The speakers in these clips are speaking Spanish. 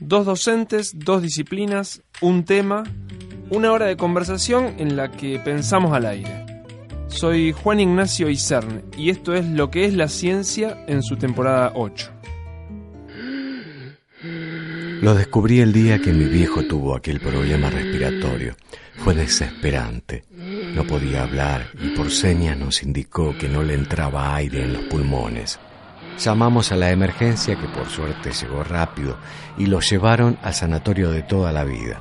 Dos docentes, dos disciplinas, un tema, una hora de conversación en la que pensamos al aire. Soy Juan Ignacio Isern y esto es lo que es la ciencia en su temporada 8. Lo descubrí el día que mi viejo tuvo aquel problema respiratorio. Fue desesperante. No podía hablar y por señas nos indicó que no le entraba aire en los pulmones. Llamamos a la emergencia que por suerte llegó rápido y lo llevaron al sanatorio de toda la vida.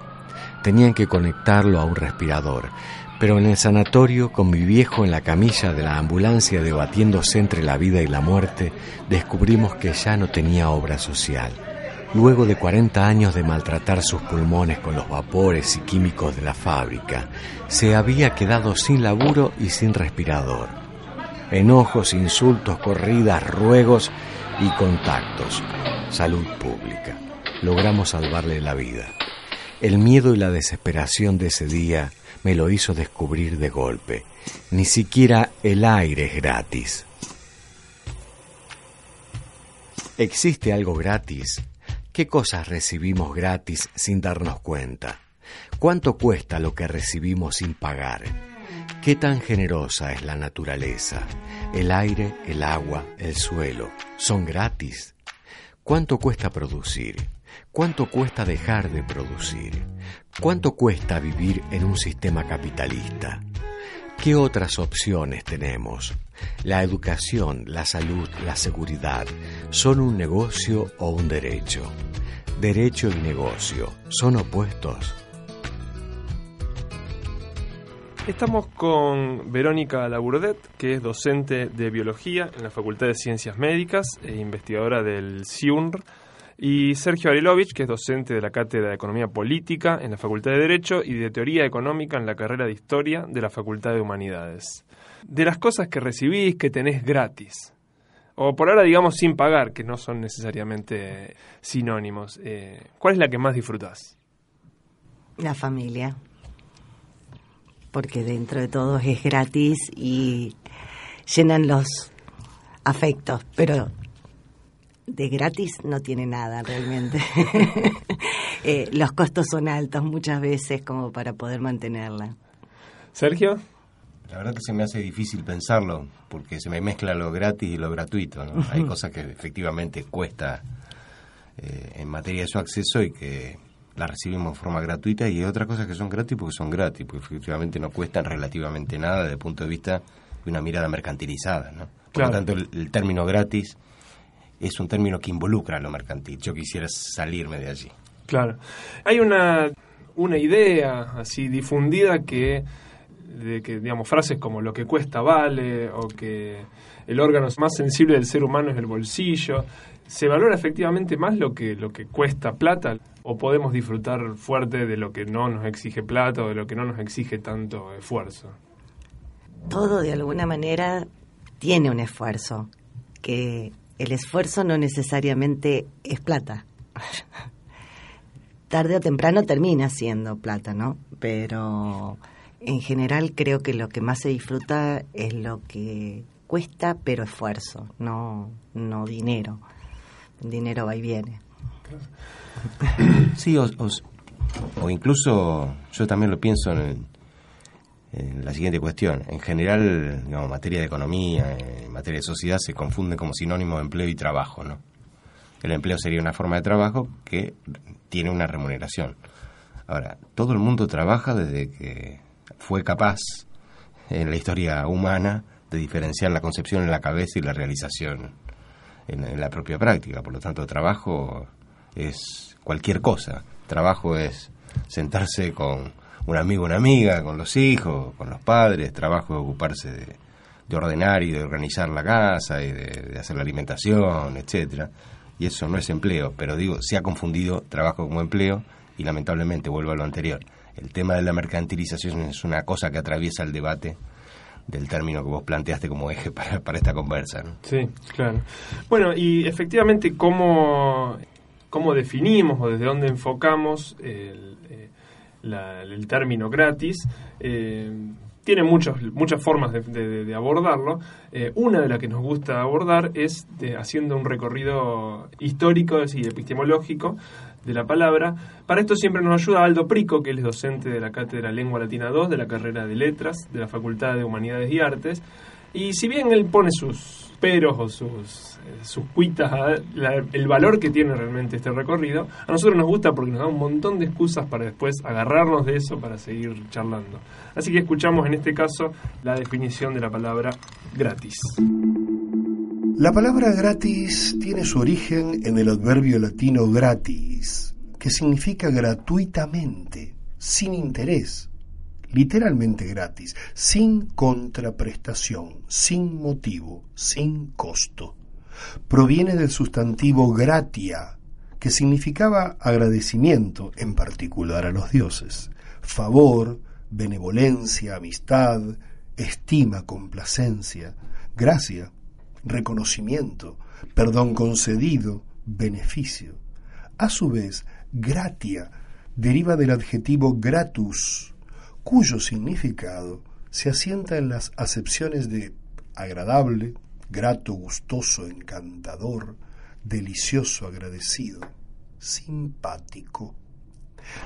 Tenían que conectarlo a un respirador, pero en el sanatorio, con mi viejo en la camilla de la ambulancia debatiéndose entre la vida y la muerte, descubrimos que ya no tenía obra social. Luego de 40 años de maltratar sus pulmones con los vapores y químicos de la fábrica, se había quedado sin laburo y sin respirador enojos, insultos, corridas, ruegos y contactos. Salud pública. Logramos salvarle la vida. El miedo y la desesperación de ese día me lo hizo descubrir de golpe. Ni siquiera el aire es gratis. ¿Existe algo gratis? ¿Qué cosas recibimos gratis sin darnos cuenta? ¿Cuánto cuesta lo que recibimos sin pagar? ¿Qué tan generosa es la naturaleza? El aire, el agua, el suelo, ¿son gratis? ¿Cuánto cuesta producir? ¿Cuánto cuesta dejar de producir? ¿Cuánto cuesta vivir en un sistema capitalista? ¿Qué otras opciones tenemos? La educación, la salud, la seguridad, ¿son un negocio o un derecho? Derecho y negocio, ¿son opuestos? Estamos con Verónica Laburdet, que es docente de biología en la Facultad de Ciencias Médicas e investigadora del CIUNR, y Sergio Arilovich, que es docente de la Cátedra de Economía Política en la Facultad de Derecho y de Teoría Económica en la carrera de Historia de la Facultad de Humanidades. De las cosas que recibís, que tenés gratis, o por ahora digamos sin pagar, que no son necesariamente sinónimos, eh, ¿cuál es la que más disfrutás? La familia porque dentro de todos es gratis y llenan los afectos, pero de gratis no tiene nada realmente. Eh, los costos son altos muchas veces como para poder mantenerla. Sergio. La verdad que se me hace difícil pensarlo, porque se me mezcla lo gratis y lo gratuito. Hay cosas que efectivamente cuesta eh, en materia de su acceso y que las recibimos de forma gratuita y hay otras cosas que son gratis porque son gratis, porque efectivamente no cuestan relativamente nada desde el punto de vista de una mirada mercantilizada. ¿no? Por lo tanto, el, término gratis es un término que involucra a lo mercantil. Yo quisiera salirme de allí. Claro. Hay una, una idea así difundida que de que digamos frases como lo que cuesta vale o que el órgano más sensible del ser humano es el bolsillo se valora efectivamente más lo que lo que cuesta plata o podemos disfrutar fuerte de lo que no nos exige plata o de lo que no nos exige tanto esfuerzo? Todo de alguna manera tiene un esfuerzo, que el esfuerzo no necesariamente es plata. Tarde o temprano termina siendo plata, ¿no? Pero en general creo que lo que más se disfruta es lo que cuesta, pero esfuerzo, no, no dinero. Dinero va y viene. Sí, o, incluso yo también lo pienso en, la siguiente cuestión. En general, en materia de economía, en materia de sociedad, se confunde como sinónimo de empleo y trabajo, ¿no? El empleo sería una forma de trabajo que tiene una remuneración. Ahora, todo el mundo trabaja desde que fue capaz en la historia humana de diferenciar la concepción en la cabeza y la realización en, la propia práctica. Por lo tanto, trabajo es cualquier cosa. Trabajo es sentarse con un amigo una amiga, con los hijos, con los padres. Trabajo es ocuparse de, ordenar y de organizar la casa y de, hacer la alimentación, etcétera. y eso no es empleo, pero digo, se ha confundido trabajo como empleo y lamentablemente vuelvo a lo anterior. El tema de la mercantilización es una cosa que atraviesa el debate del término que vos planteaste como eje para, esta conversa. Sí, claro. Bueno, y efectivamente, ¿cómo, cómo definimos o desde dónde enfocamos el, eh, el término gratis? Eh, tiene muchas, muchas formas de, abordarlo. Eh, una de las que nos gusta abordar es haciendo un recorrido histórico y epistemológico de la palabra. Para esto siempre nos ayuda Aldo Prico, que es docente de la Cátedra Lengua Latina 2 de la carrera de Letras de la Facultad de Humanidades y Artes. Y si bien él pone sus peros o sus, eh, sus cuitas a el valor que tiene realmente este recorrido, a nosotros nos gusta porque nos da un montón de excusas para después agarrarnos de eso para seguir charlando. Así que escuchamos en este caso la definición de la palabra gratis. La palabra gratis tiene su origen en el adverbio latino gratis, que significa gratuitamente, sin interés, literalmente gratis, sin contraprestación, sin motivo, sin costo. Proviene del sustantivo gratia, que significaba agradecimiento, en particular a los dioses, favor, benevolencia, amistad, estima, complacencia, gracia, reconocimiento, perdón concedido, beneficio. A su vez, gratia deriva del adjetivo gratus, cuyo significado se asienta en las acepciones de agradable, grato, gustoso, encantador, delicioso, agradecido, simpático.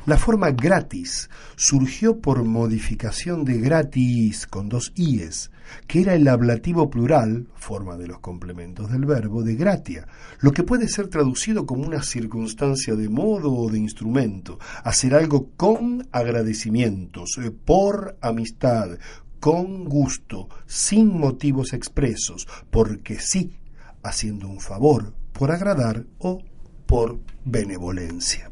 La forma gratis surgió por modificación de gratis con dos ies, que era el ablativo plural, forma de los complementos del verbo, de gratia, lo que puede ser traducido como una circunstancia de modo o de instrumento, hacer algo con agradecimientos, eh, por amistad, con gusto, sin motivos expresos, porque sí, haciendo un favor, por agradar o por benevolencia.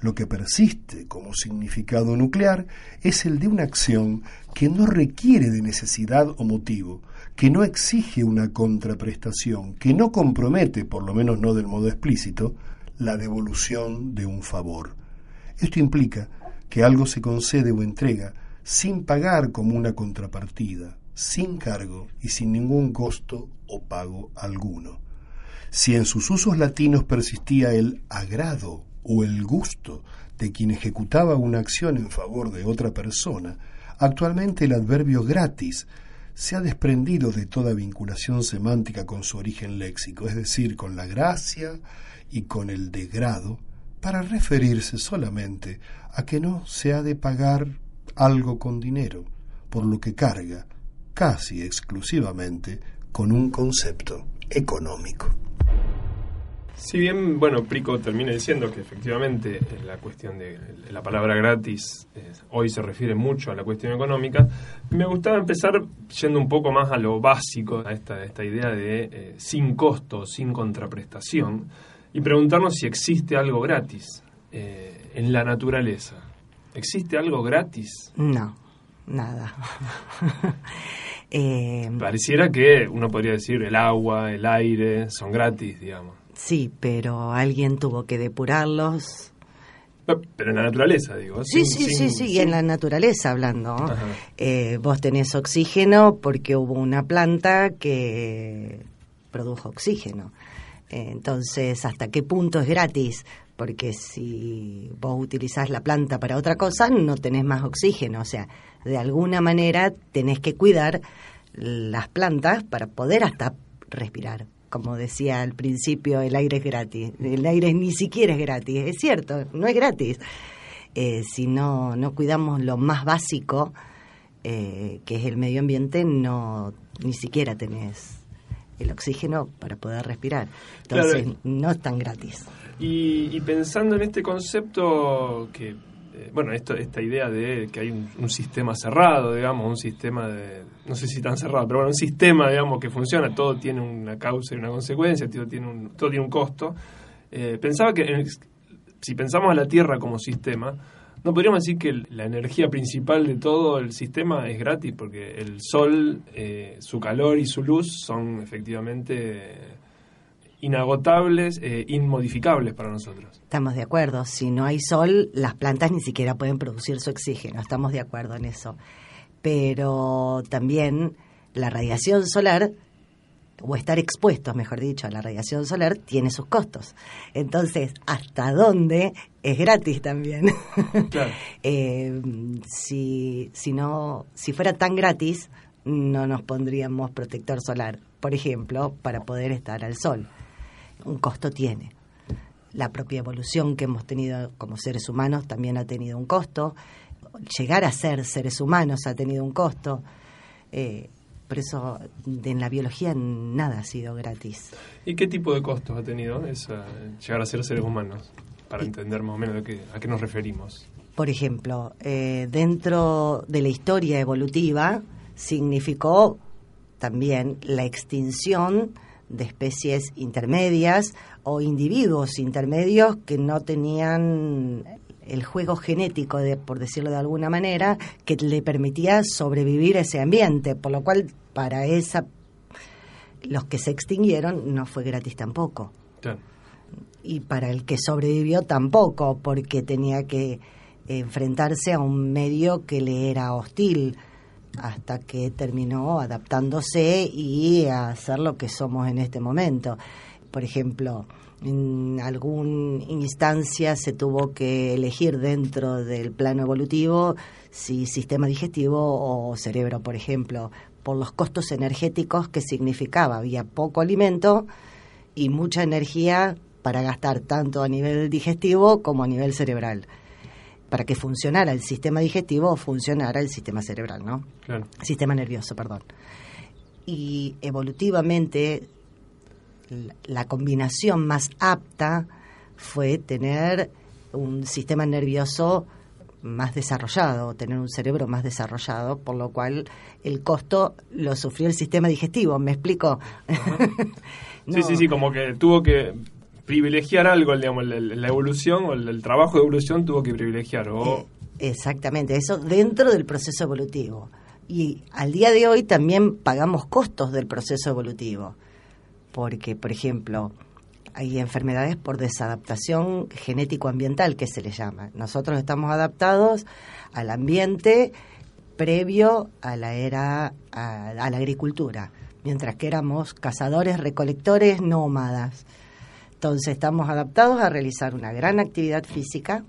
Lo que persiste como significado nuclear es el de una acción que no requiere de necesidad o motivo, que no exige una contraprestación, que no compromete, por lo menos no del modo explícito, la devolución de un favor. Esto implica que algo se concede o entrega sin pagar como una contrapartida, sin cargo y sin ningún costo o pago alguno. Si en sus usos latinos persistía el agrado o el gusto de quien ejecutaba una acción en favor de otra persona, actualmente el adverbio gratis se ha desprendido de toda vinculación semántica con su origen léxico, es decir, con la gracia y con el degrado, para referirse solamente a que no se ha de pagar algo con dinero, por lo que carga casi exclusivamente con un concepto económico. Si bien, bueno, Prico termina diciendo que efectivamente eh, la cuestión de la palabra gratis eh, hoy se refiere mucho a la cuestión económica, me gustaba empezar yendo un poco más a lo básico, a esta, esta idea de eh, sin costo, sin contraprestación, y preguntarnos si existe algo gratis en la naturaleza. ¿Existe algo gratis? No, nada. Pareciera que uno podría decir el agua, el aire, son gratis, digamos. Sí, pero alguien tuvo que depurarlos. Pero en la naturaleza, digo. Sí, sí, sí, sí, en la naturaleza hablando. Eh, vos tenés oxígeno porque hubo una planta que produjo oxígeno. entonces, ¿hasta qué punto es gratis? Porque si vos utilizás la planta para otra cosa, no tenés más oxígeno. O sea, de alguna manera tenés que cuidar las plantas para poder hasta respirar como decía al principio, el aire es gratis. El aire ni siquiera es gratis, es cierto, no es gratis. Eh, si no, no cuidamos lo más básico, eh, que es el medio ambiente, no ni siquiera tenés el oxígeno para poder respirar. Entonces, no es tan gratis. y pensando en este concepto que eh, bueno, esto, esta idea de que hay un, sistema cerrado, digamos, un sistema de, no sé si tan cerrado, pero bueno, un sistema, digamos, que funciona, todo tiene una causa y una consecuencia, todo tiene un, todo tiene un costo. Eh, pensaba que si pensamos a la Tierra como sistema, no podríamos decir que la energía principal de todo el sistema es gratis, porque el Sol, eh, su calor y su luz son efectivamente inagotables, eh, inmodificables para nosotros. Estamos de acuerdo. Si no hay sol, las plantas ni siquiera pueden producir su oxígeno. Estamos de acuerdo en eso. Pero también la radiación solar o estar expuestos, mejor dicho, a la radiación solar tiene sus costos. Entonces, ¿hasta dónde es gratis también? Claro. Eh, si, si, no, si fuera tan gratis, no nos pondríamos protector solar, por ejemplo, para poder estar al sol. Un costo tiene. La propia evolución que hemos tenido como seres humanos también ha tenido un costo. Llegar a ser seres humanos ha tenido un costo. Eh, por eso en la biología nada ha sido gratis. ¿Y qué tipo de costos ha tenido esa, llegar a ser seres humanos? Para entender más o menos de qué, a qué nos referimos. Por ejemplo, eh, dentro de la historia evolutiva significó también la extinción de especies intermedias o individuos intermedios que no tenían el juego genético, de, por decirlo de alguna manera, que le permitía sobrevivir a ese ambiente, por lo cual para esa los que se extinguieron no fue gratis tampoco. Y para el que sobrevivió tampoco, porque tenía que enfrentarse a un medio que le era hostil hasta que terminó adaptándose y a ser lo que somos en este momento. Por ejemplo, en alguna instancia se tuvo que elegir dentro del plano evolutivo si sistema digestivo o cerebro, por ejemplo, por los costos energéticos que significaba. Había poco alimento y mucha energía para gastar tanto a nivel digestivo como a nivel cerebral. Para que funcionara el sistema digestivo, funcionara el sistema cerebral, ¿no? Claro. Sistema nervioso, perdón. Y evolutivamente, la combinación más apta fue tener un sistema nervioso más desarrollado, tener un cerebro más desarrollado, por lo cual el costo lo sufrió el sistema digestivo, ¿me explico? no. Sí, sí, sí, como que tuvo que privilegiar algo, digamos, la evolución o el, trabajo de evolución tuvo que privilegiar. O... Eh, exactamente, eso dentro del proceso evolutivo. Y al día de hoy también pagamos costos del proceso evolutivo, porque, por ejemplo, hay enfermedades por desadaptación genético-ambiental, que se le llama. Nosotros estamos adaptados al ambiente previo a la era, a, a la agricultura, mientras que éramos cazadores, recolectores, nómadas. Entonces estamos adaptados a realizar una gran actividad física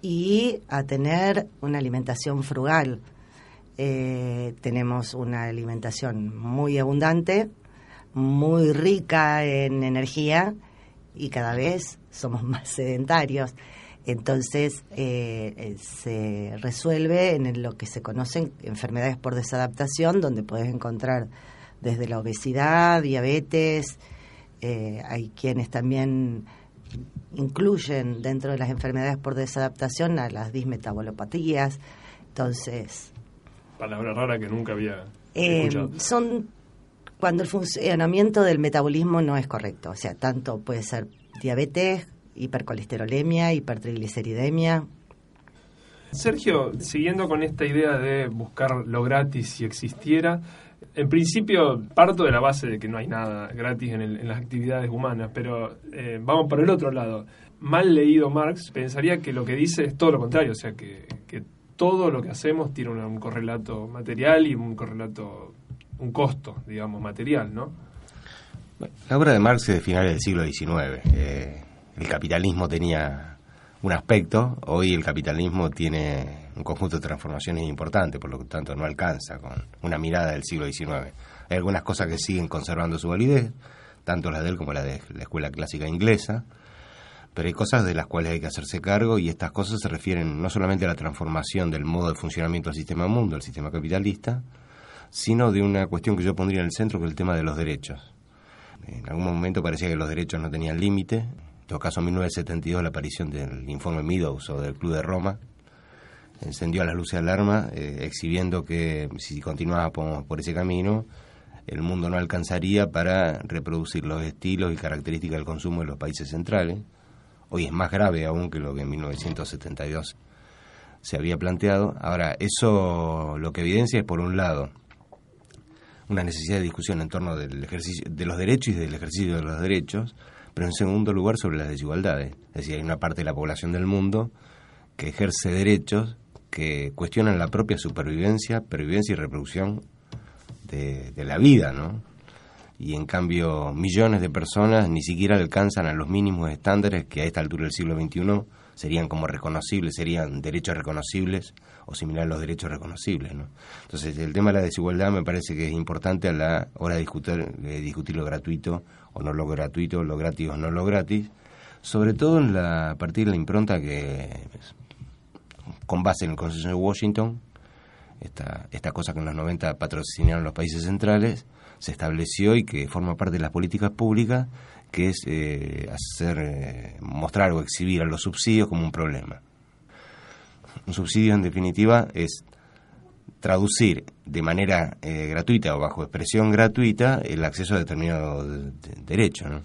y a tener una alimentación frugal. Eh, tenemos una alimentación muy abundante, muy rica en energía y cada vez somos más sedentarios. Entonces eh, se resuelve en lo que se conocen enfermedades por desadaptación, donde puedes encontrar desde la obesidad, diabetes, eh, hay quienes también incluyen dentro de las enfermedades por desadaptación a las dismetabolopatías. Entonces. Palabra rara que nunca había eh, Son cuando el funcionamiento del metabolismo no es correcto. O sea, tanto puede ser diabetes, hipercolesterolemia, hipertrigliceridemia. Sergio, siguiendo con esta idea de buscar lo gratis si existiera, en principio parto de la base de que no hay nada gratis en, las actividades humanas, pero eh, vamos por el otro lado. Mal leído Marx pensaría que lo que dice es todo lo contrario, o sea que, todo lo que hacemos tiene un correlato material y un correlato un costo, digamos, material, ¿no? La obra de Marx es de finales del siglo XIX. Eh, el capitalismo tenía un aspecto, hoy el capitalismo tiene un conjunto de transformaciones importantes, por lo tanto no alcanza con una mirada del siglo XIX. Hay algunas cosas que siguen conservando su validez, tanto las de él como las de la escuela clásica inglesa, pero hay cosas de las cuales hay que hacerse cargo y estas cosas se refieren no solamente a la transformación del modo de funcionamiento del sistema mundo, el sistema capitalista, sino de una cuestión que yo pondría en el centro, que es el tema de los derechos. En algún momento parecía que los derechos no tenían límite. Todo caso, en 1972 la aparición del informe Meadows o del Club de Roma encendió las luces de alarma, eh, exhibiendo que si continuábamos por ese camino, el mundo no alcanzaría para reproducir los estilos y características del consumo de los países centrales. Hoy es más grave aún que lo que en 1972 se había planteado. Ahora, eso lo que evidencia es, por un lado, una necesidad de discusión en torno del ejercicio, de los derechos y del ejercicio de los derechos, pero en segundo lugar sobre las desigualdades. Es decir, hay una parte de la población del mundo que ejerce derechos que cuestionan la propia supervivencia, pervivencia y reproducción de, de la vida, ¿no? Y en cambio millones de personas ni siquiera alcanzan a los mínimos estándares que a esta altura del siglo XXI serían como reconocibles, serían derechos reconocibles o similar a los derechos reconocibles. ¿no? Entonces, el tema de la desigualdad me parece que es importante a la hora de discutir, discutir lo gratuito o no lo gratuito, lo gratis o no lo gratis, sobre todo en la, a partir de la impronta que, con base en el consenso de Washington, esta, esta cosa que en los 90 patrocinaron los países centrales, se estableció y que forma parte de las políticas públicas, que es eh, hacer, eh, mostrar o exhibir a los subsidios como un problema. Un subsidio, en definitiva, es traducir de manera eh, gratuita o bajo expresión gratuita el acceso a determinado derecho. ¿no?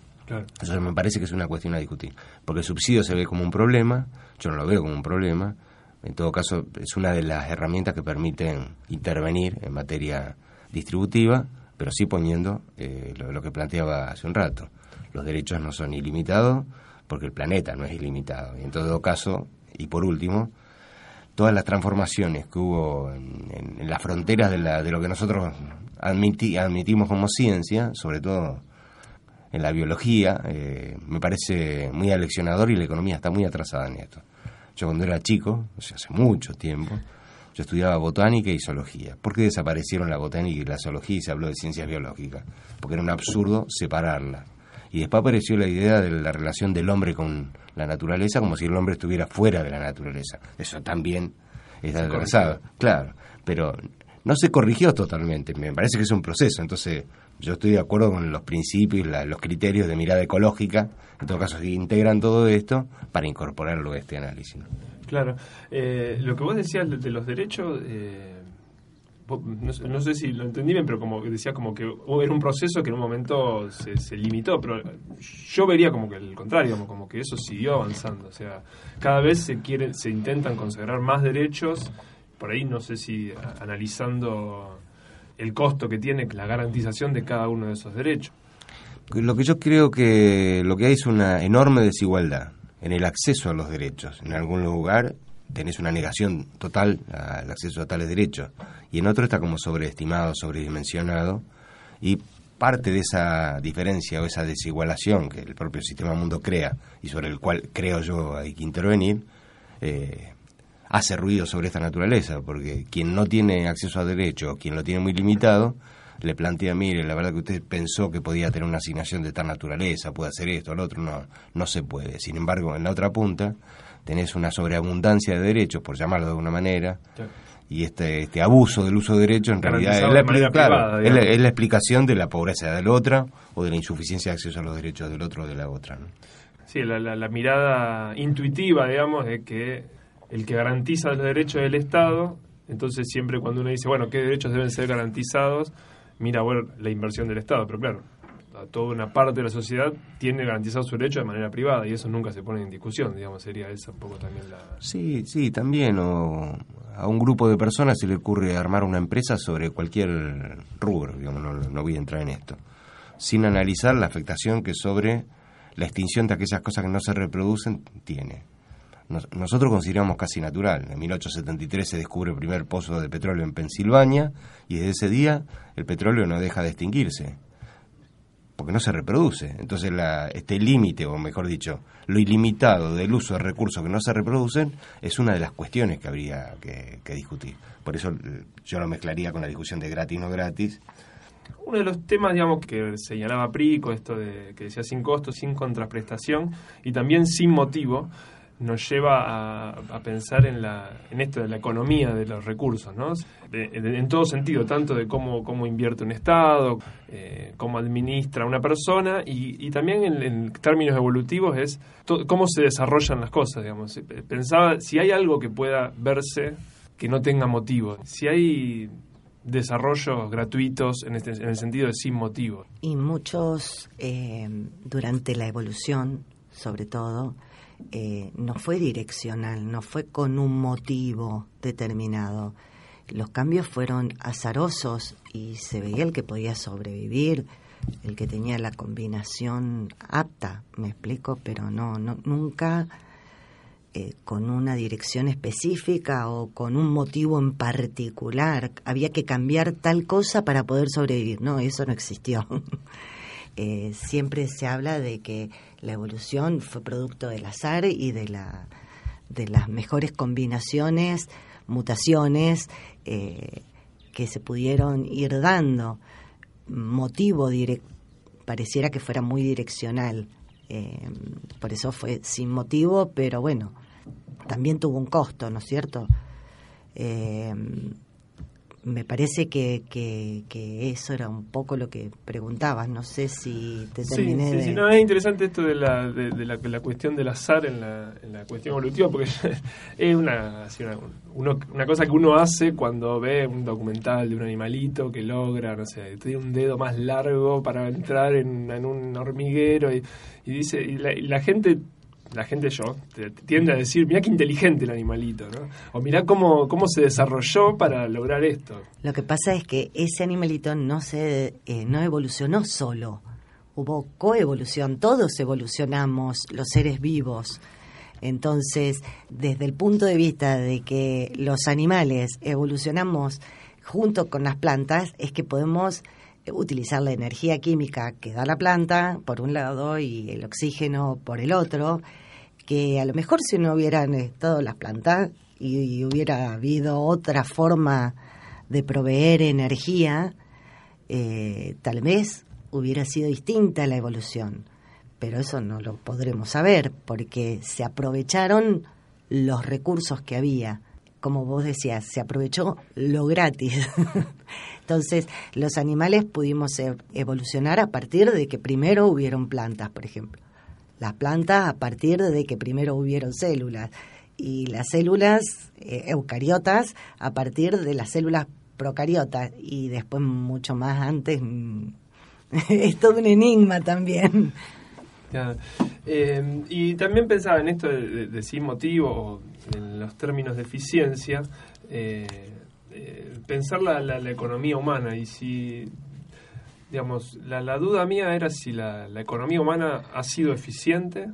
Eso me parece que es una cuestión a discutir. Porque el subsidio se ve como un problema, yo no lo veo como un problema. En todo caso, es una de las herramientas que permiten intervenir en materia distributiva, pero sí poniendo eh, lo que planteaba hace un rato. Los derechos no son ilimitados porque el planeta no es ilimitado. Y en todo caso, y por último, todas las transformaciones que hubo en, las fronteras de, la, de, lo que nosotros admitimos como ciencia, sobre todo en la biología, eh, me parece muy aleccionador y la economía está muy atrasada en esto. Yo cuando era chico, hace mucho tiempo, yo estudiaba botánica y zoología. ¿Por qué desaparecieron la botánica y la zoología y se habló de ciencias biológicas? Porque era un absurdo separarlas. Y después apareció la idea de la relación del hombre con la naturaleza como si el hombre estuviera fuera de la naturaleza. Eso también está atrasado, claro, pero no se corrigió totalmente, me parece que es un proceso, entonces yo estoy de acuerdo con los principios, los criterios de mirada ecológica, en todo caso, que integran todo esto para incorporarlo a este análisis. Claro, eh, lo que vos decías de, los derechos... Eh no, sé si lo entendí bien, pero como decía, como que era un proceso que en un momento se, limitó, pero yo vería como que el contrario, como, que eso siguió avanzando. O sea, cada vez se quieren, se intentan consagrar más derechos, por ahí no sé si analizando el costo que tiene la garantización de cada uno de esos derechos. Lo que yo creo que lo que hay es una enorme desigualdad en el acceso a los derechos. En algún lugar tenés una negación total al acceso a tales derechos. Y en otro está como sobreestimado, sobredimensionado. Y parte de esa diferencia o esa desigualación que el propio sistema mundo crea y sobre el cual creo yo hay que intervenir, eh, hace ruido sobre esta naturaleza, porque quien no tiene acceso a derechos, quien lo tiene muy limitado, le plantea, mire, la verdad que usted pensó que podía tener una asignación de tal naturaleza, puede hacer esto, lo otro, no, no se puede. Sin embargo, en la otra punta tenés una sobreabundancia de derechos, por llamarlo de alguna manera, y este, este abuso del uso de derechos en realidad es la, es, la, explicación de la pobreza del otro o de la insuficiencia de acceso a los derechos del otro o de la otra. Sí, la, mirada intuitiva, digamos, de que el que garantiza los derechos del Estado, entonces siempre cuando uno dice, bueno, ¿qué derechos deben ser garantizados? Mira, bueno, la inversión del Estado, pero claro, toda una parte de la sociedad tiene garantizado su derecho de manera privada y eso nunca se pone en discusión, digamos, sería esa un poco también la... Sí, sí, también, o a un grupo de personas se le ocurre armar una empresa sobre cualquier rubro, digamos, no, voy a entrar en esto, sin analizar la afectación que sobre la extinción de aquellas cosas que no se reproducen tiene. nosotros consideramos casi natural. En 1873 se descubre el primer pozo de petróleo en Pensilvania y desde ese día el petróleo no deja de extinguirse porque no se reproduce. Entonces la, este límite, o mejor dicho, lo ilimitado del uso de recursos que no se reproducen es una de las cuestiones que habría que, discutir. Por eso eh, yo lo mezclaría con la discusión de gratis no gratis. Uno de los temas, digamos, que señalaba Prico, esto de que decía sin costo, sin contraprestación y también sin motivo, nos lleva a, pensar en, la, en esto de la economía de los recursos, ¿no? en todo sentido, tanto de cómo, cómo invierte un Estado, eh, cómo administra una persona y, también en, términos evolutivos es cómo se desarrollan las cosas, digamos. Eh, pensaba si hay algo que pueda verse que no tenga motivo, si hay desarrollos gratuitos en, este, en el sentido de sin motivo. Y muchos, eh, durante la evolución, sobre todo, eh, no fue direccional, no fue con un motivo determinado. los cambios fueron azarosos y se veía el que podía sobrevivir, el que tenía la combinación apta, me explico, pero no, no nunca eh, con una dirección específica o con un motivo en particular. Había que cambiar tal cosa para poder sobrevivir. No, eso no existió. Eh, siempre se habla de que la evolución fue producto del azar y de, la, de las mejores combinaciones, mutaciones eh, que se pudieron ir dando. Motivo pareciera que fuera muy direccional. por eso fue sin motivo, pero bueno, también tuvo un costo, ¿no es cierto? Eh, me parece que, que, eso era un poco lo que preguntabas. No sé si te terminé sí, sí, no, es interesante esto de la, de, la, cuestión del azar en la, en la cuestión evolutiva, porque es una, una, una, cosa que uno hace cuando ve un documental de un animalito que logra, no sé, tiene un dedo más largo para entrar en, un hormiguero y, dice, y la gente la gente yo, tiende a decir, mira qué inteligente el animalito, ¿no? O mira cómo, cómo se desarrolló para lograr esto. Lo que pasa es que ese animalito no, se, eh, no evolucionó solo, hubo coevolución, todos evolucionamos, los seres vivos. Entonces, desde el punto de vista de que los animales evolucionamos junto con las plantas, es que podemos utilizar la energía química que da la planta por un lado y el oxígeno por el otro, que a lo mejor si no hubieran estado las plantas y, hubiera habido otra forma de proveer energía, eh, tal vez hubiera sido distinta la evolución. Pero eso no lo podremos saber porque se aprovecharon los recursos que había. Como vos decías, se aprovechó lo gratis. Entonces, los animales pudimos e-, evolucionar a partir de que primero hubieron plantas, por ejemplo. Las plantas a partir de que primero hubieron células y las células eh, eucariotas a partir de las células procariotas y después mucho más antes mm, es todo un enigma también. Eh, y también pensaba en esto de, sin motivo, en los términos de eficiencia, eh, eh, pensar la, la, economía humana y si, digamos, la, la duda mía era si la, economía humana ha sido eficiente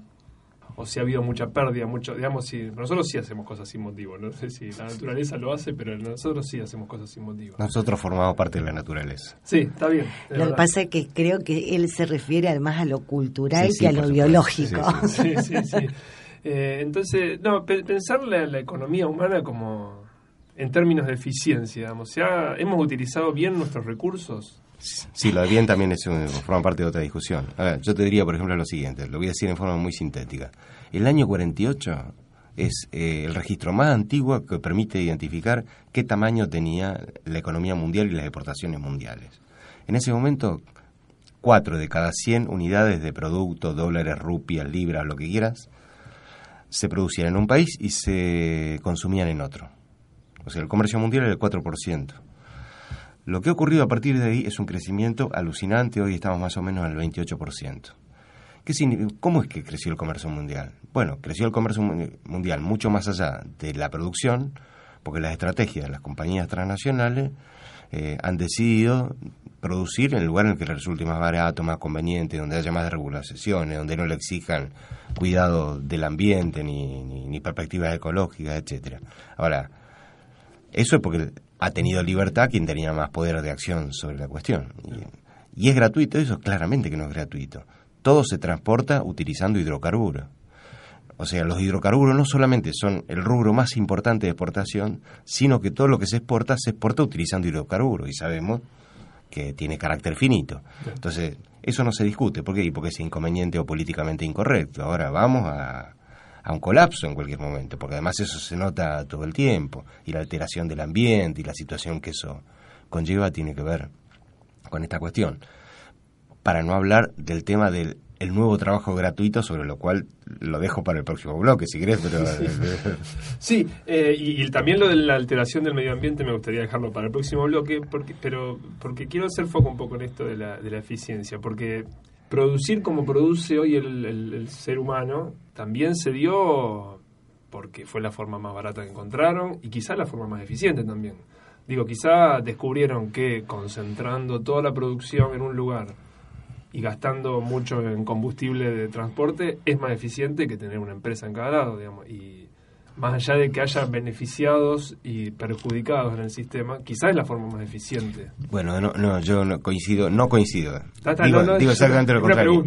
o si ha habido mucha pérdida, mucho, digamos, si nosotros sí hacemos cosas sin motivo, no sé si la naturaleza lo hace, pero nosotros sí hacemos cosas sin motivo. Nosotros formamos parte de la naturaleza. Sí, está bien. Lo que pasa es que creo que él se refiere además a lo cultural que a lo biológico. Sí, sí, sí. Eh, entonces, no, pensar la economía humana como en términos de eficiencia, ¿hemos utilizado bien nuestros recursos? Sí, lo de bien también es forma parte de otra discusión. A ver, yo te diría, por ejemplo, lo siguiente, lo voy a decir en forma muy sintética. El año 48 es eh, el registro más antiguo que permite identificar qué tamaño tenía la economía mundial y las exportaciones mundiales. En ese momento, cuatro de cada 100 unidades de producto, dólares, rupias, libras, lo que quieras, se producían en un país y se consumían en otro. O sea, el comercio mundial era el 4%. Lo que ha ocurrido a partir de ahí es un crecimiento alucinante. Hoy estamos más o menos al 28%. ¿Qué ¿Cómo es que creció el comercio mundial? Bueno, creció el comercio mundial mucho más allá de la producción, porque las estrategias de las compañías transnacionales eh, han decidido producir en el lugar en el que les resulte más barato, más conveniente, donde haya más regulaciones, donde no le exijan cuidado del ambiente ni, ni, ni perspectivas ecológicas, etcétera. Ahora, eso es porque ha tenido libertad quien tenía más poder de acción sobre la cuestión. Y, es gratuito eso, claramente que no es gratuito. Todo se transporta utilizando hidrocarburos. O sea, los hidrocarburos no solamente son el rubro más importante de exportación, sino que todo lo que se exporta se exporta utilizando hidrocarburos y sabemos que tiene carácter finito. Entonces, eso no se discute. ¿Por qué? Porque es inconveniente o políticamente incorrecto. Ahora vamos a, a un colapso en cualquier momento, porque además eso se nota todo el tiempo, y la alteración del ambiente y la situación que eso conlleva tiene que ver con esta cuestión. Para no hablar del tema del nuevo trabajo gratuito, sobre lo cual lo dejo para el próximo bloque, si querés, pero... sí, eh, y, también lo de la alteración del medio ambiente me gustaría dejarlo para el próximo bloque, porque, pero porque quiero hacer foco un poco en esto de la, de la eficiencia, porque producir como produce hoy el, ser humano también se dio porque fue la forma más barata que encontraron y quizás la forma más eficiente también. Digo, quizá descubrieron que concentrando toda la producción en un lugar y gastando mucho en combustible de transporte es más eficiente que tener una empresa en cada lado, digamos. Y más allá de que haya beneficiados y perjudicados en el sistema, quizás es la forma más eficiente. Bueno, no, no yo no coincido, no coincido. Digo, no, no, digo es exactamente lo contrario.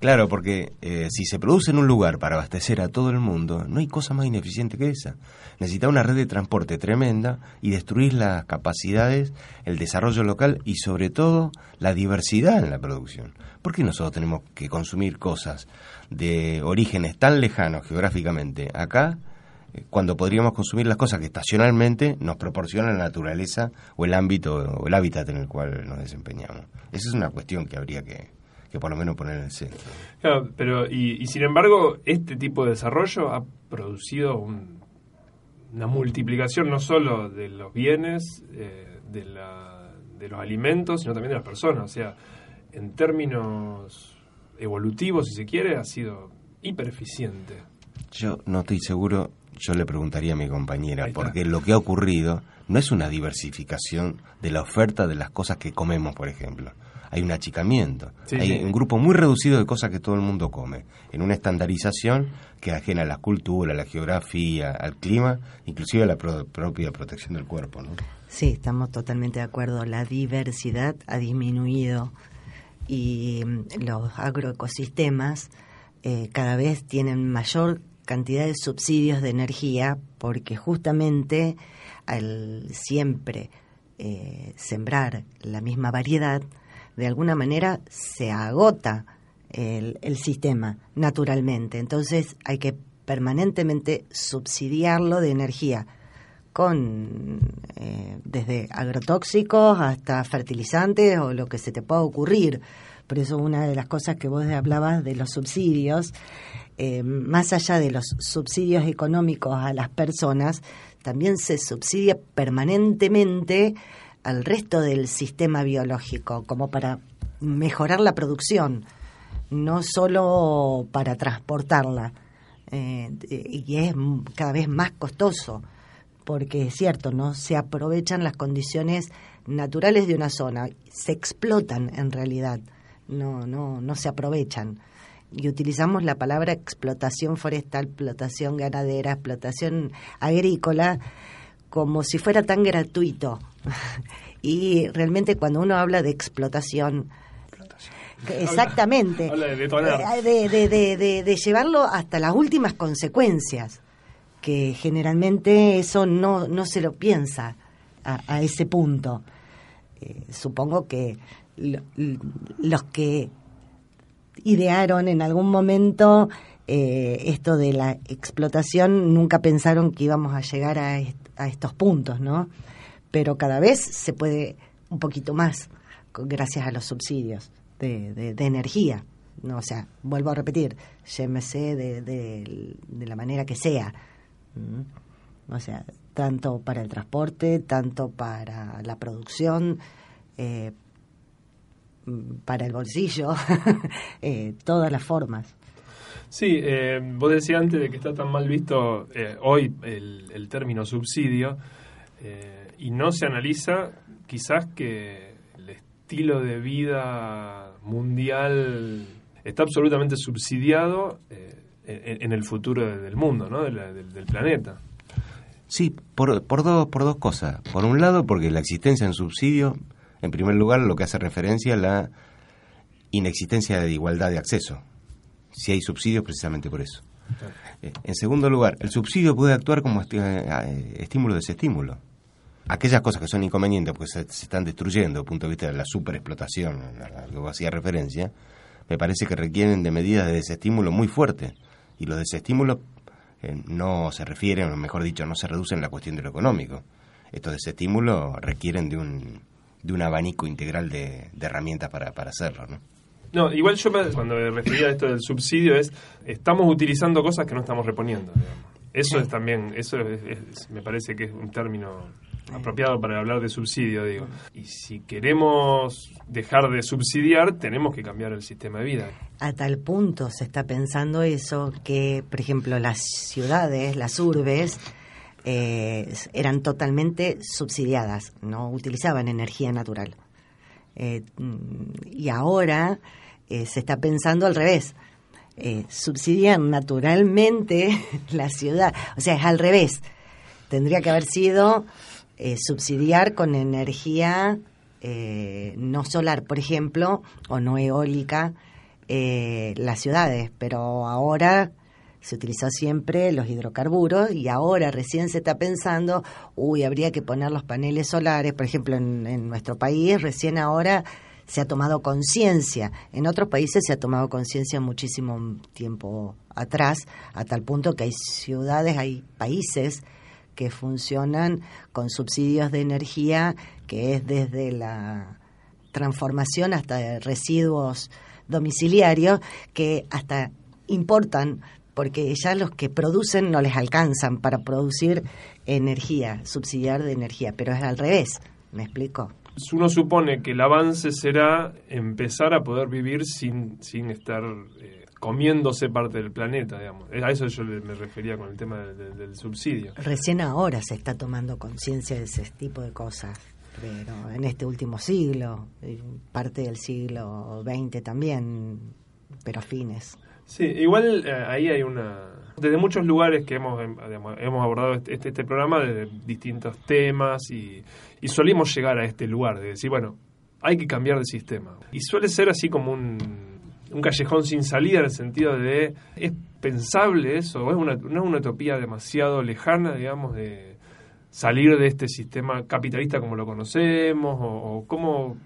Claro, porque eh, si se produce en un lugar para abastecer a todo el mundo, no hay cosa más ineficiente que esa. Necesita una red de transporte tremenda y destruir las capacidades, el desarrollo local y sobre todo la diversidad en la producción. ¿Por qué nosotros tenemos que consumir cosas de orígenes tan lejanos geográficamente acá? Cuando podríamos consumir las cosas que estacionalmente nos proporciona la naturaleza o el ámbito o el hábitat en el cual nos desempeñamos. Esa es una cuestión que habría que, que por lo menos poner en el centro. Claro, pero y, y sin embargo, este tipo de desarrollo ha producido un- una multiplicación no solo de los bienes, eh, de, la- de los alimentos, sino también de las personas. O sea, en términos evolutivos, si se quiere, ha sido hiper eficiente. Yo no estoy seguro, yo le preguntaría a mi compañera, porque lo que ha ocurrido no es una diversificación de la oferta de las cosas que comemos, por ejemplo. Hay un achicamiento, Sí, hay sí. un grupo muy reducido de cosas que todo el mundo come, en una estandarización que ajena a la cultura, a la geografía, al clima, inclusive a la pro- propia protección del cuerpo. ¿no? Sí, estamos totalmente de acuerdo. La diversidad ha disminuido y mm, los agroecosistemas eh, cada vez tienen mayor cantidad de subsidios de energía porque justamente al siempre eh, sembrar la misma variedad, de alguna manera se agota el, el sistema naturalmente. Entonces hay que permanentemente subsidiarlo de energía con eh, desde agrotóxicos hasta fertilizantes o lo que se te pueda ocurrir. Por eso una de las cosas que vos hablabas de los subsidios, eh, más allá de los subsidios económicos a las personas, también se subsidia permanentemente al resto del sistema biológico, como para mejorar la producción, no solo para transportarla. Eh, y es cada vez más costoso porque es cierto, no se aprovechan las condiciones naturales de una zona, se explotan en realidad, no, no, no se aprovechan. Y utilizamos la palabra explotación forestal, explotación ganadera, explotación agrícola, como si fuera tan gratuito. y realmente cuando uno habla de explotación, exactamente, Habla eh, de, de- de- de- de llevarlo hasta las últimas consecuencias que generalmente eso no, no se lo piensa a, a ese punto. Eh, supongo que lo- los que idearon en algún momento eh, esto de la explotación nunca pensaron que íbamos a llegar a, est- a estos puntos, ¿no? Pero cada vez se puede un poquito más gracias a los subsidios de, de- energía. No, o sea, vuelvo a repetir, llámese de, de, la manera que sea. O sea, tanto para el transporte, tanto para la producción, eh, para el bolsillo, eh, todas las formas. Sí, eh, vos decías antes de que está tan mal visto eh, hoy el, el término subsidio eh, y no se analiza quizás que el estilo de vida mundial está absolutamente subsidiado eh, en, en el futuro de- del mundo, ¿no? de la- del, del planeta. Sí, por, por, dos, por dos cosas. Por un lado, porque la existencia en subsidio, en primer lugar, lo que hace referencia a la inexistencia de igualdad de acceso. Si hay subsidios, precisamente por eso. Eh, En segundo lugar, el subsidio puede actuar como esti- eh, estímulo desestímulo. Aquellas cosas que son inconvenientes porque se, se están destruyendo desde el punto de vista de la superexplotación a la que vos hacía referencia, me parece que requieren de medidas de desestímulo muy fuertes. Y los desestímulos eh, no se refieren, o mejor dicho, no se reducen en la cuestión de lo económico. Estos desestímulos requieren de un, de un abanico integral de, de herramientas para, para hacerlo, ¿no? No, igual yo cuando me refería a esto del subsidio es estamos utilizando cosas que no estamos reponiendo. digamos. Eso es también, eso es- es- me parece que es un término apropiado para hablar de subsidio, digo. Y si queremos dejar de subsidiar, tenemos que cambiar el sistema de vida. A tal punto se está pensando eso que, por ejemplo, las ciudades, las urbes, eh, eran totalmente subsidiadas, no utilizaban energía natural. Eh, y ahora eh, se está pensando al revés. subsidian naturalmente la ciudad. O sea, es al revés. Tendría que haber sido subsidiar con energía no solar, por ejemplo, o no eólica, las ciudades. Pero ahora se utilizó siempre los hidrocarburos y ahora recién se está pensando, uy, habría que poner los paneles solares, por ejemplo, en, nuestro país recién ahora se ha tomado conciencia, en otros países se ha tomado conciencia muchísimo tiempo atrás, a tal punto que hay ciudades, hay países que funcionan con subsidios de energía, que es desde la transformación hasta residuos domiciliarios, que hasta importan porque ya los que producen no les alcanzan para producir energía, subsidiar de energía, pero es al revés, ¿me explico? Uno supone que el avance será empezar a poder vivir sin, sin estar eh, comiéndose parte del planeta, digamos. A eso yo me refería con el tema del subsidio. Recién ahora se está tomando conciencia de ese tipo de cosas, pero en este último siglo, parte del siglo XX también, pero fines. Sí, igual eh, ahí hay una... Desde muchos lugares que hemos, em, hemos abordado este, este, este, programa, de distintos temas, y, y solimos llegar a este lugar de decir, bueno, hay que cambiar de sistema. Y suele ser así como un, un callejón sin salida en el sentido de, ¿es pensable eso? ¿O es una, no es una utopía demasiado lejana, digamos, de salir de este sistema capitalista como lo conocemos? ¿O, o cómo,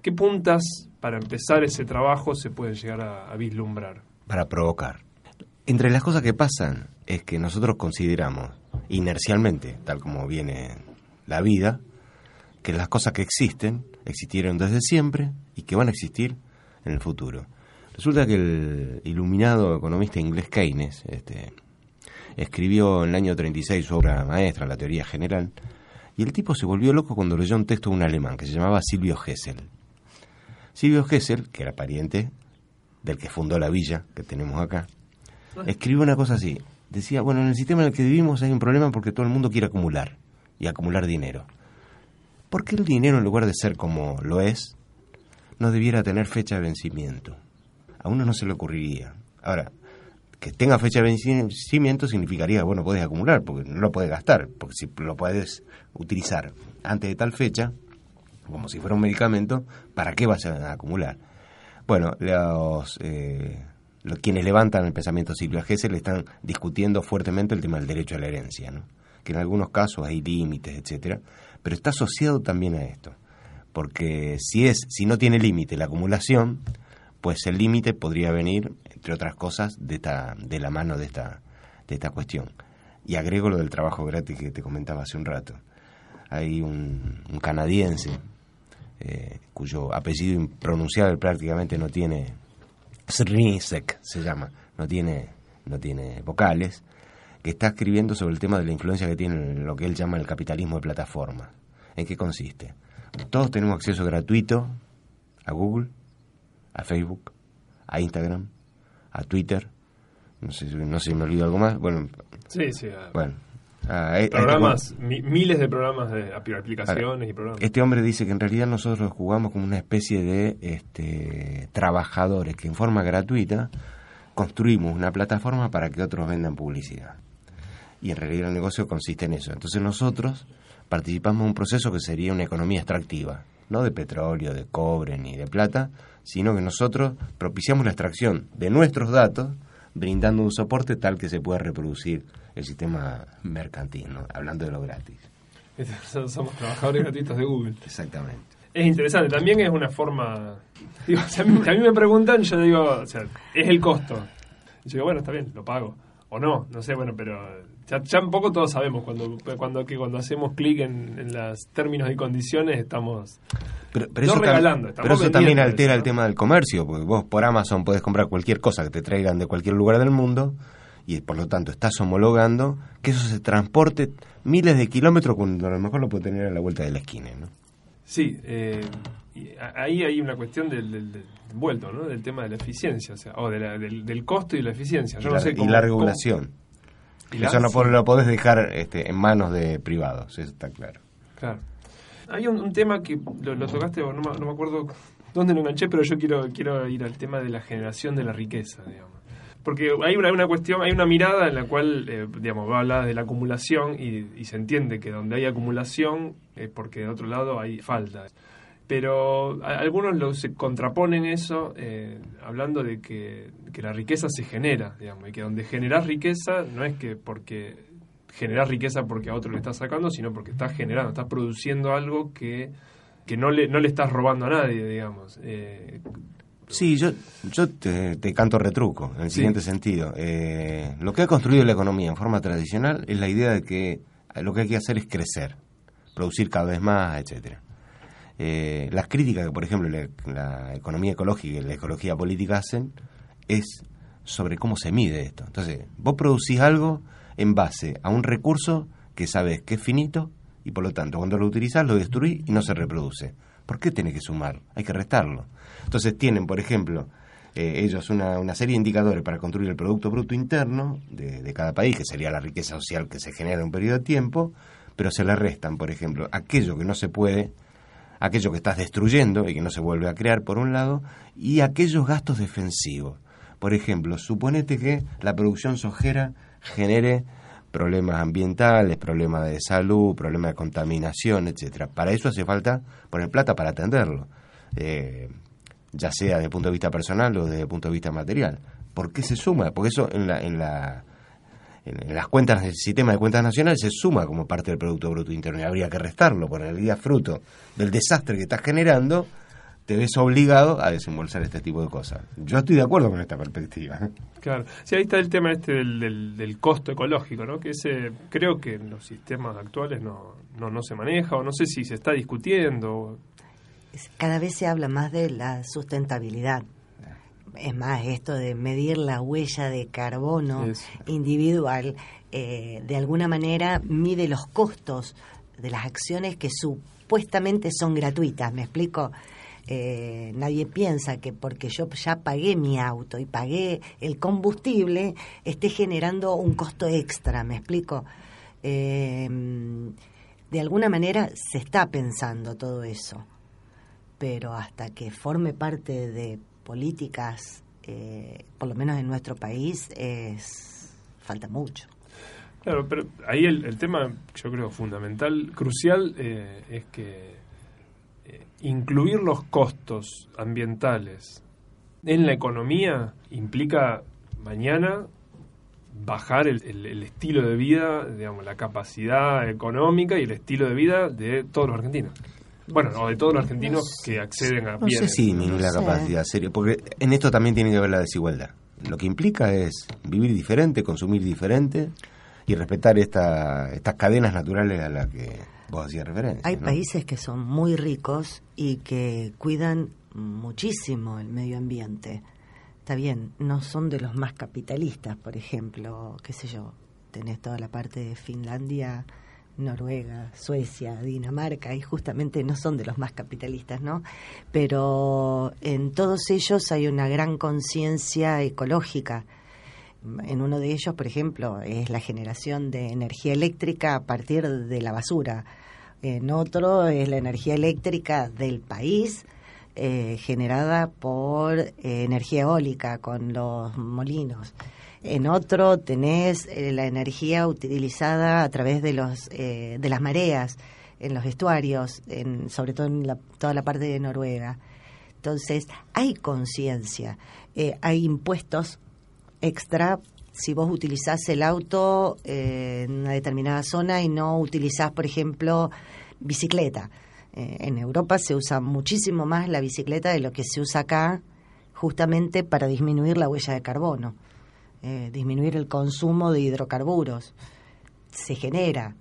qué puntas para empezar ese trabajo se pueden llegar a vislumbrar? Para provocar. Entre las cosas que pasan es que nosotros consideramos inercialmente, tal como viene la vida, que las cosas que existen existieron desde siempre y que van a existir en el futuro. Resulta que el iluminado economista inglés Keynes este, escribió en el año 36 su obra maestra, La teoría general, y el tipo se volvió loco cuando leyó un texto de un alemán que se llamaba Silvio Gesell. Silvio Gesell, que era pariente del que fundó la villa que tenemos acá, escribió una cosa así. Decía, bueno, en el sistema en el que vivimos hay un problema porque todo el mundo quiere acumular y acumular dinero. ¿Por qué el dinero, en lugar de ser como lo es, no debiera tener fecha de vencimiento? A uno no se le ocurriría. Ahora, que tenga fecha de vencimiento significaría, bueno, puedes acumular, porque no lo puedes gastar, porque si lo puedes utilizar antes de tal fecha, como si fuera un medicamento, ¿para qué vas a acumular? Bueno, los, eh, quienes levantan el pensamiento Silvia Gesell están discutiendo fuertemente el tema del derecho a la herencia, ¿no? que en algunos casos hay límites, etcétera, pero está asociado también a esto, porque si es si no tiene límite la acumulación, pues el límite podría venir, entre otras cosas, de esta de la mano de esta de esta cuestión. Y agrego lo del trabajo gratis que te comentaba hace un rato. Hay un canadiense eh, cuyo apellido impronunciable prácticamente no tiene, Srinsek se llama, no tiene, no tiene vocales, que está escribiendo sobre el tema de la influencia que tiene lo que él llama el capitalismo de plataforma. ¿En qué consiste? Todos tenemos acceso gratuito a Google, a Facebook, a Instagram, a Twitter. No sé, no sé si me olvido algo más. Bueno, sí, sí. Bueno, Ah, e- este programas, miles de programas de aplicaciones y programas. Este hombre dice que en realidad nosotros jugamos como una especie de este, trabajadores que en forma gratuita construimos una plataforma para que otros vendan publicidad. Y en realidad el negocio consiste en eso. Entonces nosotros participamos en un proceso que sería una economía extractiva, no de petróleo, de cobre ni de plata, sino que nosotros propiciamos la extracción de nuestros datos brindando un soporte tal que se pueda reproducir el sistema mercantil, hablando de lo gratis. Somos trabajadores gratuitos de Google. Exactamente. Es interesante, también es una forma... Digo, a, mí, me preguntan, yo digo, o sea, es el costo. yo digo, bueno, está bien, lo pago. O no, no sé, bueno, pero ya, un poco todos sabemos cuando cuando que cuando hacemos clic en, en los términos y condiciones estamos pero, eso regalando, pero eso también altera el tema del comercio, porque vos por Amazon podés comprar cualquier cosa que te traigan de cualquier lugar del mundo y por lo tanto estás homologando que eso se transporte miles de kilómetros cuando a lo mejor lo puede tener a la vuelta de la esquina, ¿no? Sí, eh, ahí hay una cuestión del, vuelto, ¿no? Del tema de la eficiencia, o sea, o del, costo y la eficiencia. y, la, regulación. Eso no lo podés dejar este, en manos de privados, eso está claro. Claro. Hay un, tema que lo, tocaste, no me, no me acuerdo dónde lo enganché, pero yo quiero, quiero ir al tema de la generación de la riqueza, digamos porque hay una, una, cuestión, hay una mirada en la cual, eh, digamos, va a hablar de la acumulación y, se entiende que donde hay acumulación es porque de otro lado hay falta. Pero algunos lo, se contraponen eso eh, hablando de que, la riqueza se genera, digamos, y que donde generas riqueza no es que porque generas riqueza porque a otro le estás sacando, sino porque estás generando, estás produciendo algo que, que no, le, no le estás robando a nadie, digamos. Eh, Sí, yo, yo te, canto retruco, en el siguiente sentido. Eh, lo que ha construido la economía en forma tradicional es la idea de que lo que hay que hacer es crecer, producir cada vez más, etcétera. Eh, las críticas que, por ejemplo, la, economía ecológica y la ecología política hacen es sobre cómo se mide esto. Entonces, vos producís algo en base a un recurso que sabes que es finito y por lo tanto cuando lo utilizás lo destruís y no se reproduce. ¿Por qué tiene que sumar? Hay que restarlo. Entonces tienen, por ejemplo, eh, ellos una, una, serie de indicadores para construir el Producto Bruto Interno de, cada país, que sería la riqueza social que se genera en un periodo de tiempo, pero se le restan, por ejemplo, aquello que no se puede, aquello que estás destruyendo y que no se vuelve a crear, por un lado, y aquellos gastos defensivos. Por ejemplo, suponete que la producción sojera genere problemas ambientales, problemas de salud, problemas de contaminación, etcétera. Para eso hace falta poner plata para atenderlo. Eh, ya sea desde el punto de vista personal o desde el punto de vista material. ¿Por qué se suma? Porque eso en, la, en, la, en las cuentas del sistema de cuentas nacionales se suma como parte del Producto Bruto Interno y habría que restarlo, por el día fruto del desastre que estás generando, te ves obligado a desembolsar este tipo de cosas. Yo estoy de acuerdo con esta perspectiva. Claro, sí, ahí está el tema este del, del, costo ecológico, ¿no? Que ese, creo que en los sistemas actuales no, no, no se maneja o no sé si se está discutiendo cada vez se habla más de la sustentabilidad. Es más, esto de medir la huella de carbono individual, eh, de alguna manera mide los costos de las acciones que supuestamente son gratuitas. ¿Me explico? Eh, nadie piensa que porque yo ya pagué mi auto y pagué el combustible, esté generando un costo extra. ¿Me explico? Eh, de alguna manera se está pensando todo eso pero hasta que forme parte de políticas, eh, por lo menos en nuestro país, es falta mucho. Claro, pero ahí el, tema, yo creo, fundamental, crucial, eh, es que eh, incluir los costos ambientales en la economía implica mañana bajar el, el, estilo de vida, digamos, la capacidad económica y el estilo de vida de todos los argentinos. Bueno, o de todos los argentinos que acceden a No sé si la capacidad, serio, porque en esto también tiene que ver la desigualdad. Lo que implica es vivir diferente, consumir diferente y respetar esta, estas cadenas naturales a las que vos hacías referencia. Hay países que son muy ricos y que cuidan muchísimo el medio ambiente. Está bien, no son de los más capitalistas, por ejemplo, qué sé yo, tenés toda la parte de Finlandia Noruega, Suecia, Dinamarca, y justamente no son de los más capitalistas, ¿no? Pero en todos ellos hay una gran conciencia ecológica. En uno de ellos, por ejemplo, es la generación de energía eléctrica a partir de la basura. En otro es la energía eléctrica del país, eh, generada por eh, energía eólica con los molinos en otro tenés eh, la energía utilizada a través de los eh, de las mareas en los estuarios, en, sobre todo en toda la parte de Noruega. Entonces, hay conciencia, eh, hay impuestos extra si vos utilizás el auto en una determinada zona y no utilizás, por ejemplo, bicicleta. en Europa se usa muchísimo más la bicicleta de lo que se usa acá, justamente para disminuir la huella de carbono. Eh, disminuir el consumo de hidrocarburos. Se genera,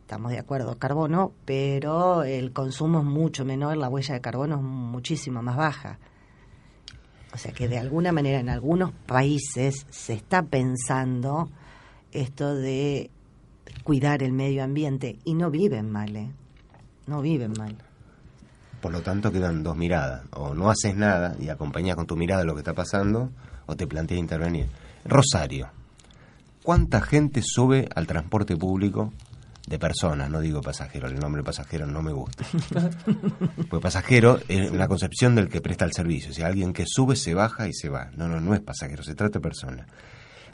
estamos de acuerdo, carbono, pero el consumo es mucho menor, la huella de carbono es muchísimo más baja. O sea que de alguna manera en algunos países se está pensando esto de cuidar el medio ambiente y no viven mal, ¿eh? No viven mal. Por lo tanto quedan dos miradas, o no haces nada y acompañas con tu mirada lo que está pasando, o te planteas intervenir. Rosario. ¿Cuánta gente sube al transporte público de personas? No digo pasajero, el nombre pasajero no me gusta. Pues pasajero es la concepción del que presta el servicio. O sea, alguien que sube, se baja y se va. No, no, no es pasajero, se trata de persona.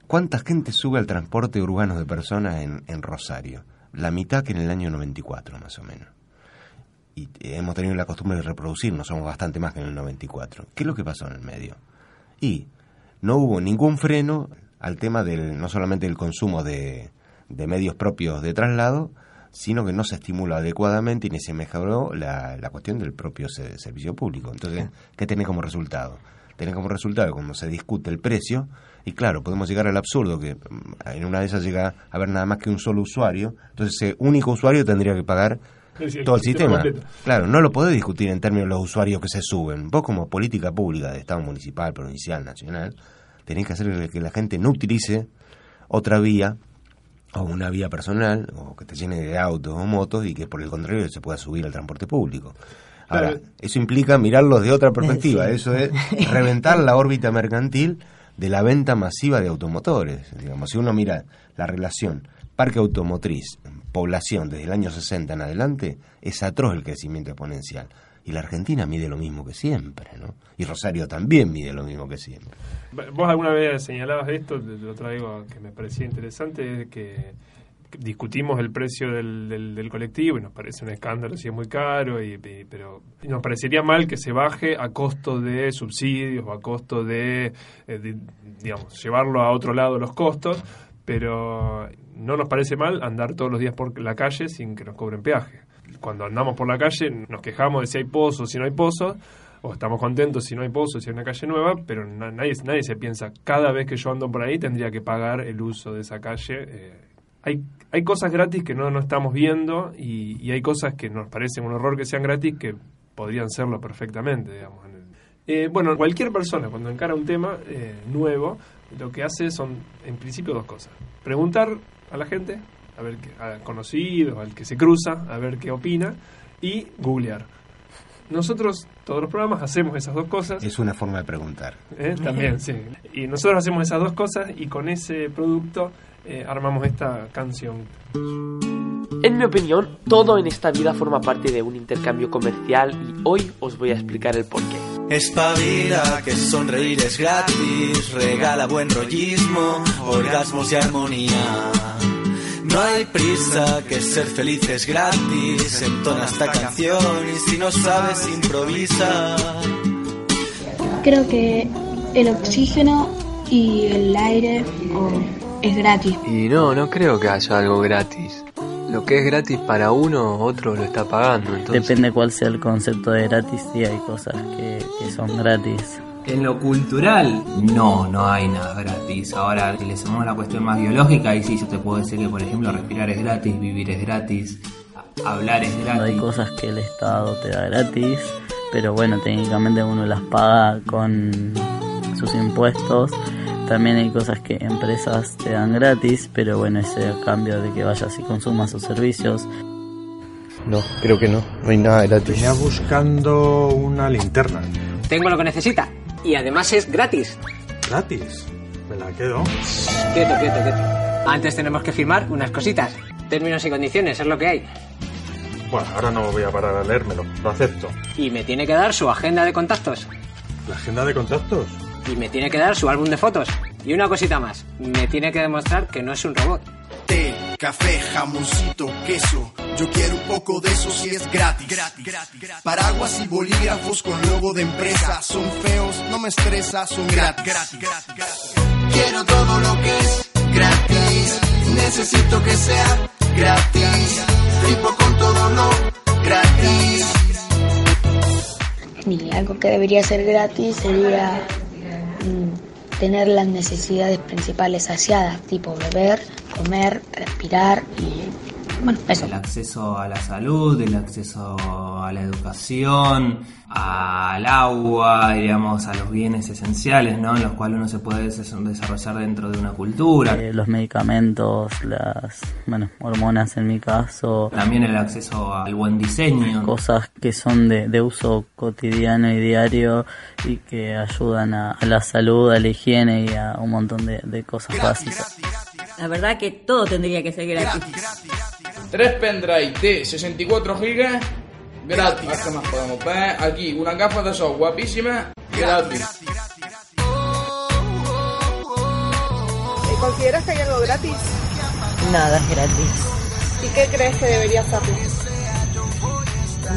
¿Cuánta gente sube al transporte urbano de personas en, en Rosario? La mitad que en el año 94, más o menos y hemos tenido la costumbre de reproducirnos, somos bastante más que en el 94. ¿Qué es lo que pasó en el medio? Y no hubo ningún freno al tema del no solamente del consumo de, de medios propios de traslado, sino que no se estimuló adecuadamente y ni se mejoró la, la cuestión del propio servicio público. Entonces, ¿qué tiene como resultado? Tiene como resultado cuando se discute el precio, y claro, podemos llegar al absurdo que mm, en una de esas llega a haber nada más que un solo usuario, entonces ese único usuario tendría que pagar todo el sistema. Claro, no lo podés discutir en términos de los usuarios que se suben. Vos como política pública de Estado municipal, provincial, nacional, tenés que hacer que la gente no utilice otra vía o una vía personal o que te llene de autos o motos y que por el contrario se pueda subir al transporte público. Ahora, eso implica mirarlo de otra perspectiva, eso es reventar la órbita mercantil de la venta masiva de automotores. Digamos, si uno mira la relación parque automotriz, población desde el año 60 en adelante, es atroz el crecimiento exponencial. Y la Argentina mide lo mismo que siempre, ¿no? Y Rosario también mide lo mismo que siempre. Vos alguna vez señalabas esto, lo traigo que me parecía interesante, es que discutimos el precio del, del, colectivo y nos parece un escándalo si es muy caro, y, pero nos parecería mal que se baje a costo de subsidios o a costo de, eh, de digamos, llevarlo a otro lado los costos, pero no nos parece mal andar todos los días por la calle sin que nos cobren peaje. Cuando andamos por la calle nos quejamos de si hay pozos, si no hay pozos, o estamos contentos si no hay pozos, si hay una calle nueva, pero nadie, nadie se piensa, cada vez que yo ando por ahí tendría que pagar el uso de esa calle. Eh, hay, hay cosas gratis que no, no estamos viendo y, hay cosas que nos parecen un horror que sean gratis que podrían serlo perfectamente, digamos. Eh, bueno, cualquier persona cuando encara un tema eh, nuevo, lo que hace son, en principio, dos cosas. Preguntar a la gente, a ver qué, a conocidos, al que se cruza, a ver qué opina, y googlear. Nosotros, todos los programas, hacemos esas dos cosas. Es una forma de preguntar. ¿Eh? También, sí. Y nosotros hacemos esas dos cosas y con ese producto eh, armamos esta canción. En mi opinión, todo en esta vida forma parte de un intercambio comercial y hoy os voy a explicar el porqué. Espabila, que sonreír es gratis, regala buen rollismo, orgasmos y armonía. No hay prisa, que ser feliz es gratis, entona esta canción y si no sabes improvisa. Creo que el oxígeno y el aire es gratis. Y no, no creo que haya algo gratis lo que es gratis para uno, otro lo está pagando. Depende cuál sea el concepto de gratis, sí hay cosas que, son gratis. En lo cultural, no, no hay nada gratis. Ahora, si le sumamos la cuestión más biológica, y sí, yo te puedo decir que, por ejemplo, respirar es gratis, vivir es gratis, hablar es gratis. Hay cosas que el Estado te da gratis, pero bueno, técnicamente uno las paga con sus impuestos también hay cosas que empresas te dan gratis, pero bueno, ese a cambio de que vayas y consumas sus servicios. No, creo que no, no hay nada gratis. Venía buscando una linterna. Tengo lo que necesita y además es gratis. ¿Gratis? Me la quedo. Quieto, quieto, quieto. Antes tenemos que firmar unas cositas. Términos y condiciones, es lo que hay. Bueno, ahora no voy a parar a leérmelo, lo acepto. Y me tiene que dar su agenda de contactos. ¿La agenda de contactos? Y me tiene que dar su álbum de fotos. Y una cosita más, me tiene que demostrar que no es un robot. Té, café, jamoncito, queso. Yo quiero un poco de eso si es gratis. Paraguas y bolígrafos con logo de empresa. Son feos, no me estresa, son gratis. Quiero todo lo que es gratis. Necesito que sea gratis. Tipo con todo lo gratis. Y algo que debería ser gratis sería tener las necesidades principales saciadas, tipo beber, comer, respirar y bueno, eso. El acceso a la salud, el acceso a la educación, al agua, digamos, a los bienes esenciales, ¿no? En los cuales uno se puede desarrollar dentro de una cultura. Eh, los medicamentos, las, bueno, hormonas en mi caso. También el acceso al buen diseño. Cosas que son de, de uso cotidiano y diario y que ayudan a, la salud, a la higiene y a un montón de, de cosas básicas. La verdad que todo tendría que ser gratis. Tres pendrive de 64 gigas gratis. ¿Qué más podemos ver? Aquí, una gafa de sol guapísima gratis. ¿Consideras que hay algo gratis? Nada es gratis. ¿Y qué crees que debería hacer?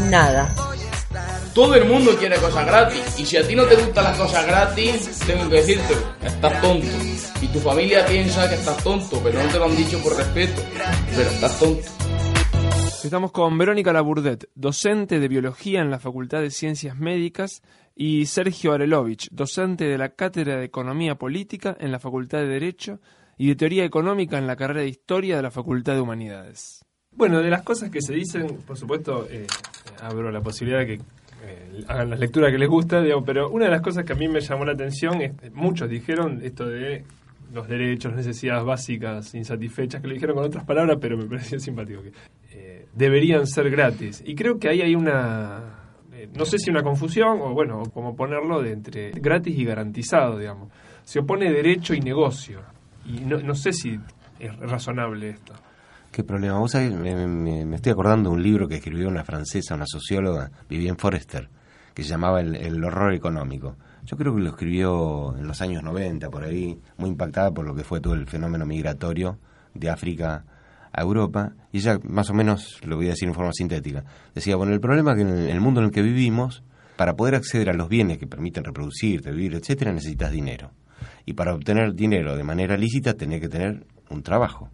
Nada. Todo el mundo quiere cosas gratis. Y si a ti no te gustan las cosas gratis, tengo que decirte, estás tonto. Y tu familia piensa que estás tonto, pero no te lo han dicho por respeto. Pero estás tonto. Estamos con Verónica Laburdet, docente de biología en la Facultad de Ciencias Médicas, y Sergio Arelovich, docente de la Cátedra de Economía Política en la Facultad de Derecho y de Teoría Económica en la carrera de Historia de la Facultad de Humanidades. Bueno, de las cosas que se dicen, por supuesto, eh, abro la posibilidad de que eh, hagan las lecturas que les gusta, digamos, pero una de las cosas que a mí me llamó la atención es, muchos dijeron esto de los derechos, necesidades básicas insatisfechas, que lo dijeron con otras palabras, pero me pareció simpático, que eh, deberían ser gratis. Y creo que ahí hay una, no sé si una confusión, o bueno, como ponerlo de entre gratis y garantizado, digamos. Se opone derecho y negocio. Y no, no sé si es razonable esto. ¿Qué problema? Vos sabés, me, estoy acordando de un libro que escribió una francesa, una socióloga, Vivienne Forrester, que se llamaba el, el, horror económico. Yo creo que lo escribió en los años 90, por ahí, muy impactada por lo que fue todo el fenómeno migratorio de África a Europa. Y ella, más o menos, lo voy a decir en forma sintética, decía, bueno, el problema es que en el mundo en el que vivimos, para poder acceder a los bienes que permiten reproducirte, vivir, etcétera, necesitas dinero. Y para obtener dinero de manera lícita tenés que tener un trabajo.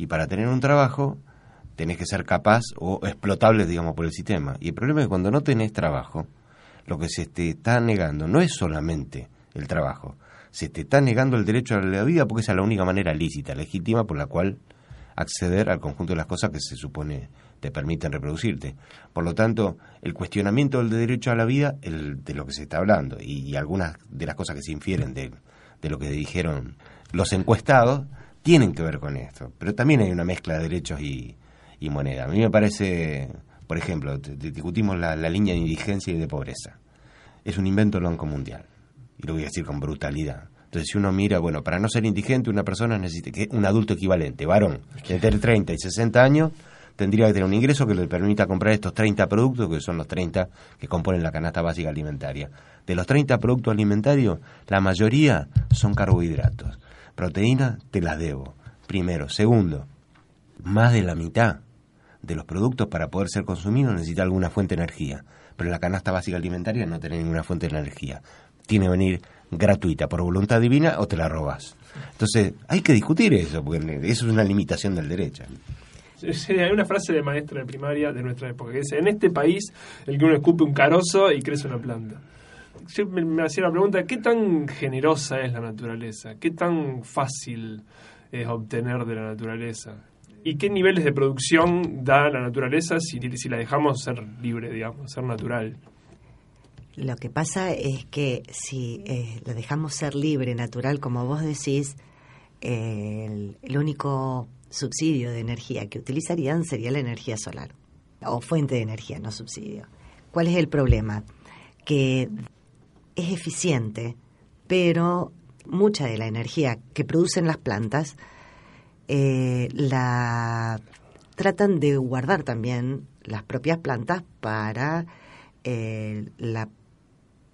Y para tener un trabajo tenés que ser capaz o explotable, digamos, por el sistema. Y el problema es que cuando no tenés trabajo, lo que se te está negando no es solamente el trabajo, se te está negando el derecho a la vida porque esa es la única manera lícita, legítima, por la cual acceder al conjunto de las cosas que se supone te permiten reproducirte. Por lo tanto, el cuestionamiento del derecho a la vida, el, de lo que se está hablando, y, y, algunas de las cosas que se infieren de, de lo que dijeron los encuestados, tienen que ver con esto. Pero también hay una mezcla de derechos y, y moneda. A mí me parece, por ejemplo, discutimos la, línea de indigencia y de pobreza. Es un invento del Banco Mundial. Y lo voy a decir con brutalidad. Entonces, si uno mira, bueno, para no ser indigente, una persona necesita que un adulto equivalente, varón, de entre 30 y 60 años, tendría que tener un ingreso que le permita comprar estos 30 productos, que son los 30 que componen la canasta básica alimentaria. De los 30 productos alimentarios, la mayoría son carbohidratos. Proteínas te las debo, primero. Segundo, más de la mitad de los productos para poder ser consumidos necesita alguna fuente de energía. Pero la canasta básica alimentaria no tiene ninguna fuente de energía. Tiene que venir gratuita, por voluntad divina, o te la robas. Entonces, hay que discutir eso, porque eso es una limitación del derecho. Hay una frase de maestra de primaria de nuestra época que dice, en este país el que uno escupe un carozo y crece una planta. Yo me, hacía la pregunta, ¿qué tan generosa es la naturaleza? ¿Qué tan fácil es obtener de la naturaleza? ¿Y qué niveles de producción da la naturaleza si, la dejamos ser libre, digamos, ser natural? Lo que pasa es que si eh, la dejamos ser libre, natural, como vos decís, el, el único subsidio de energía que utilizarían sería la energía solar o fuente de energía, no subsidio. ¿Cuál es el problema? Que es eficiente, pero mucha de la energía que producen las plantas eh, la tratan de guardar también las propias plantas para eh, la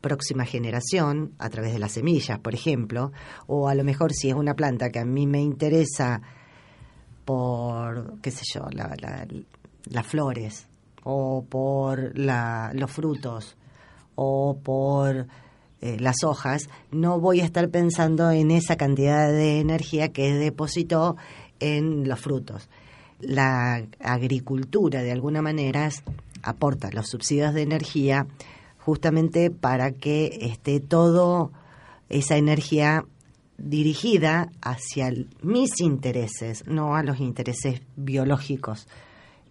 próxima generación a través de las semillas, por ejemplo, o a lo mejor si es una planta que a mí me interesa por, qué sé yo, la, la, las flores, o por la, los frutos, o por eh, las hojas, no voy a estar pensando en esa cantidad de energía que depositó en los frutos. La agricultura, de alguna manera, aporta los subsidios de energía justamente para que esté todo esa energía dirigida hacia mis intereses, no a los intereses biológicos.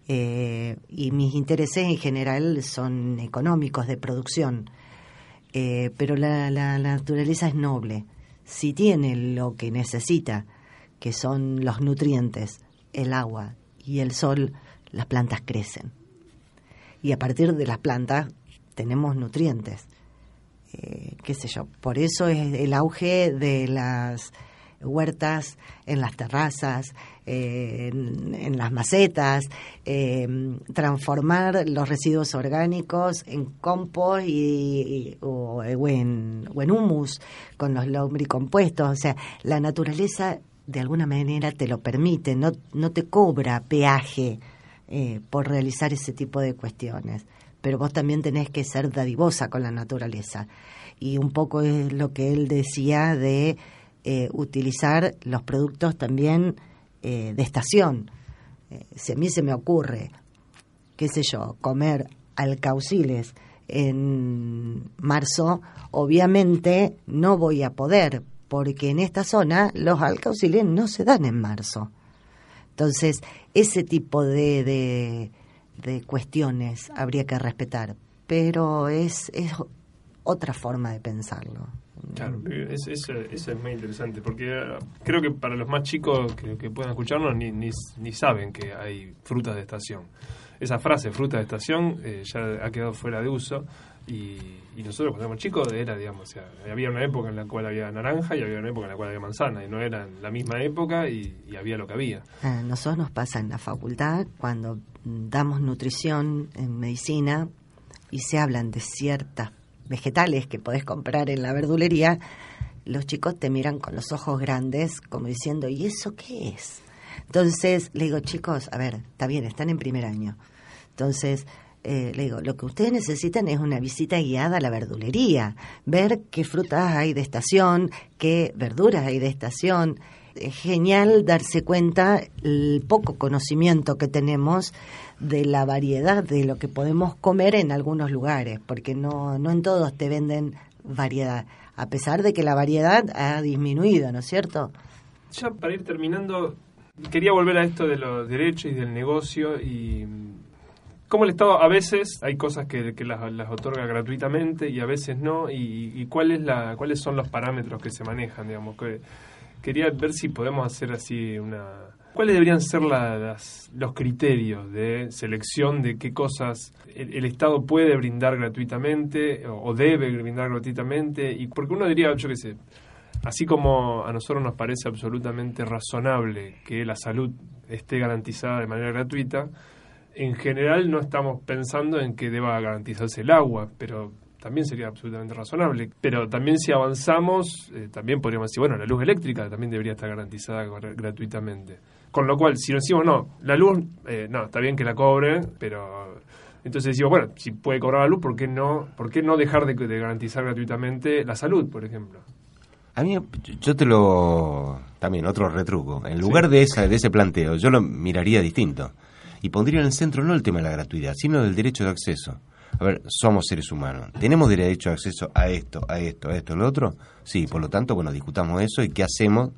Eh, y mis intereses en general son económicos, de producción. Eh, pero la, la, naturaleza es noble. Si tiene lo que necesita, que son los nutrientes, el agua y el sol, las plantas crecen. Y a partir de las plantas tenemos nutrientes. Eh, qué sé yo, por eso es el auge de las huertas en las terrazas, eh, en, las macetas, eh, transformar los residuos orgánicos en compost y, o, en, humus con los lombricompuestos. O sea, la naturaleza de alguna manera te lo permite, no, no te cobra peaje eh, por realizar ese tipo de cuestiones. Pero vos también tenés que ser dadivosa con la naturaleza. Y un poco es lo que él decía de utilizar los productos también eh, de estación. Eh, si a mí se me ocurre, qué sé yo, comer alcauciles en marzo, obviamente no voy a poder, porque en esta zona los alcauciles no se dan en marzo. Entonces, ese tipo de, de, de cuestiones habría que respetar, pero es, es otra forma de pensarlo. Claro, es- eso, eso es muy interesante, porque eh, creo que para los más chicos que, que puedan escucharnos ni, ni, ni saben que hay frutas de estación. Esa frase, fruta de estación, eh, ya ha quedado fuera de uso y, y nosotros cuando éramos chicos era, digamos, o sea, había una época en la cual había naranja y había una época en la cual había manzana y no era la misma época y, y había lo que había. A nosotros nos pasa en la facultad cuando damos nutrición en medicina y se hablan de ciertas vegetales que podés comprar en la verdulería, los chicos te miran con los ojos grandes como diciendo, ¿y eso qué es? Entonces le digo, chicos, a ver, está bien, están en primer año. Entonces, eh, le digo, lo que ustedes necesitan es una visita guiada a la verdulería, ver qué frutas hay de estación, qué verduras hay de estación. Es genial darse cuenta el poco conocimiento que tenemos de la variedad de lo que podemos comer en algunos lugares, porque no, no en todos te venden variedad, a pesar de que la variedad ha disminuido, ¿no es cierto? Ya para ir terminando, quería volver a esto de los derechos y del negocio y cómo el Estado a veces hay cosas que, que las, las otorga gratuitamente y a veces no y, y cuál es la, cuáles son los parámetros que se manejan, digamos. Que, quería ver si podemos hacer así una... ¿Cuáles deberían ser la- las, los criterios de selección de qué cosas el, el Estado puede brindar gratuitamente o, debe brindar gratuitamente? Y porque uno diría, yo qué sé, Así como a nosotros nos parece absolutamente razonable que la salud esté garantizada de manera gratuita, en general no estamos pensando en que deba garantizarse el agua, pero también sería absolutamente razonable. Pero también si avanzamos, eh, también podríamos decir, bueno, la luz eléctrica también debería estar garantizada gra- gratuitamente. Con lo cual, si nos decimos, no, la luz, eh, no, está bien que la cobre, pero... Entonces decimos, bueno, si puede cobrar la luz, ¿por qué no, por qué no dejar de, de garantizar gratuitamente la salud, por ejemplo? A mí, yo te lo. También, otro retruco. En lugar de, esa, de ese planteo, yo lo miraría distinto. Y pondría en el centro no el tema de la gratuidad, sino del derecho de acceso. A ver, somos seres humanos. ¿Tenemos derecho de acceso a esto, a esto, a esto, a lo otro? Sí, por lo tanto, bueno, discutamos eso y qué hacemos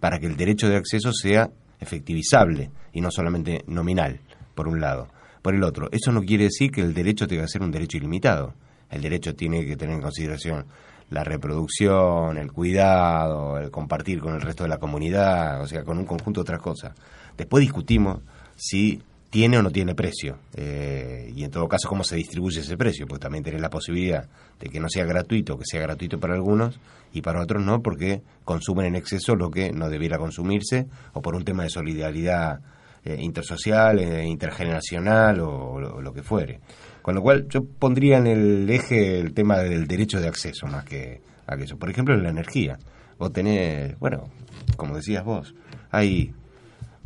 para que el derecho de acceso sea efectivizable y no solamente nominal, por un lado. Por el otro, eso no quiere decir que el derecho tenga que ser un derecho ilimitado. El derecho tiene que tener en consideración la reproducción, el cuidado, el compartir con el resto de la comunidad, o sea, con un conjunto de otras cosas. Después discutimos si tiene o no tiene precio, eh, y en todo caso cómo se distribuye ese precio, porque también tenés la posibilidad de que no sea gratuito, que sea gratuito para algunos y para otros no, porque consumen en exceso lo que no debiera consumirse, o por un tema de solidaridad eh, intersocial, eh, intergeneracional o, lo- que fuere. Con lo cual yo pondría en el eje el tema del derecho de acceso más que a que eso. Por ejemplo, en la energía. Vos tenés, bueno, como decías vos, hay,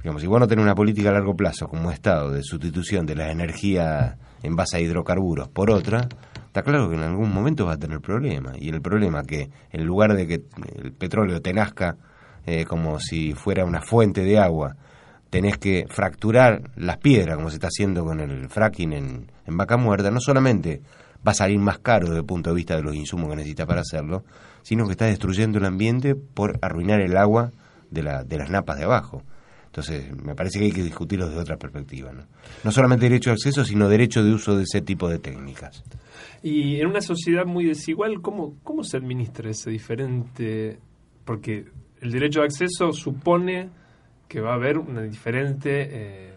digamos, si vos no tenés una política a largo plazo como Estado de sustitución de la energía en base a hidrocarburos por otra, está claro que en algún momento vas a tener problemas. Y el problema que en lugar de que el petróleo te nazca eh, como si fuera una fuente de agua, tenés que fracturar las piedras, como se está haciendo con el fracking en, en Vaca Muerta, no solamente va a salir más caro desde el punto de vista de los insumos que necesitas para hacerlo, sino que está destruyendo el ambiente por arruinar el agua de, la, de las napas de abajo. Entonces, me parece que hay que discutirlo desde otra perspectiva. ¿no? no solamente derecho de acceso, sino derecho de uso de ese tipo de técnicas. Y en una sociedad muy desigual, ¿cómo, cómo se administra ese diferente? Porque el derecho de acceso supone que va a haber un diferente eh,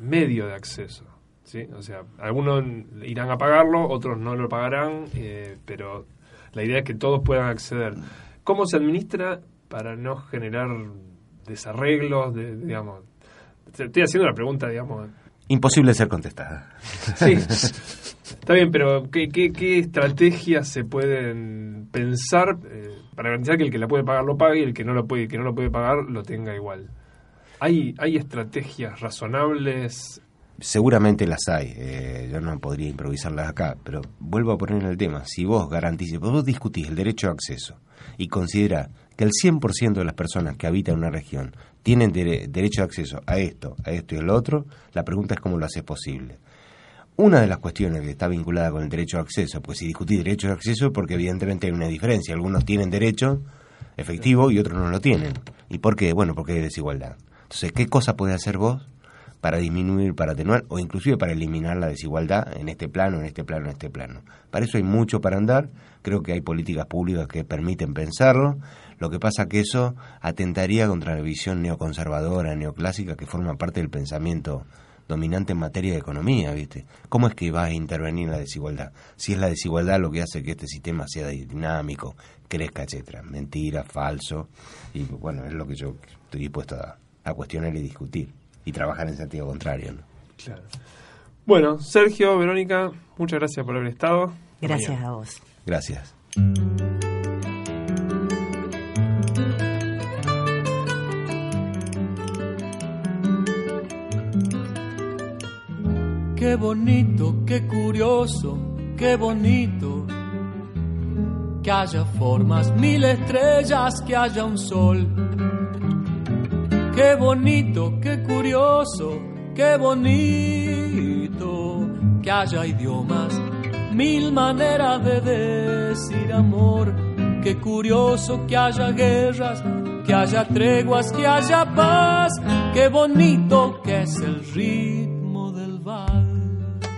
medio de acceso. ¿sí? O sea, algunos irán a pagarlo, otros no lo pagarán, eh, pero la idea es que todos puedan acceder. ¿Cómo se administra para no generar desarreglos, de, digamos? Estoy haciendo la pregunta, digamos. Imposible ser contestada. Sí. Está bien, pero ¿qué, qué, qué estrategias se pueden pensar eh, para garantizar que el que la puede pagar lo pague y el que no lo puede, que no lo puede pagar lo tenga igual? ¿Hay, hay estrategias razonables? Seguramente las hay, eh, yo no podría improvisarlas acá, pero vuelvo a poner el tema. Si vos garantizas, vos discutís el derecho a acceso y considera que el 100% de las personas que habitan una región tienen derecho de acceso a esto, a esto y a lo otro, la pregunta es cómo lo haces posible. Una de las cuestiones que está vinculada con el derecho de acceso, pues si discutís derecho de acceso, porque evidentemente hay una diferencia. Algunos tienen derecho efectivo y otros no lo tienen. ¿Y por qué? Bueno, porque hay desigualdad. Entonces, ¿qué cosa podés hacer vos para disminuir, para atenuar o inclusive para eliminar la desigualdad en este plano, en este plano, en este plano? Para eso hay mucho para andar. Creo que hay políticas públicas que permiten pensarlo. Lo que pasa que eso atentaría contra la visión neoconservadora, neoclásica, que forma parte del pensamiento dominante en materia de economía, ¿viste? ¿Cómo es que va a intervenir la desigualdad? Si es la desigualdad lo que hace que este sistema sea dinámico, crezca, etcétera. Mentira, falso. Y bueno, es lo que yo estoy dispuesto a, a cuestionar y discutir. Y trabajar en sentido contrario, ¿no? Claro. Bueno, Sergio, Verónica, muchas gracias por haber estado. Gracias a vos. Gracias. Qué bonito, qué curioso, qué bonito. Que haya formas, mil estrellas, que haya un sol. Qué bonito, qué curioso, qué bonito. Que haya idiomas, mil maneras de decir amor. Qué curioso que haya guerras, que haya treguas, que haya paz. Qué bonito que es el ritmo del val.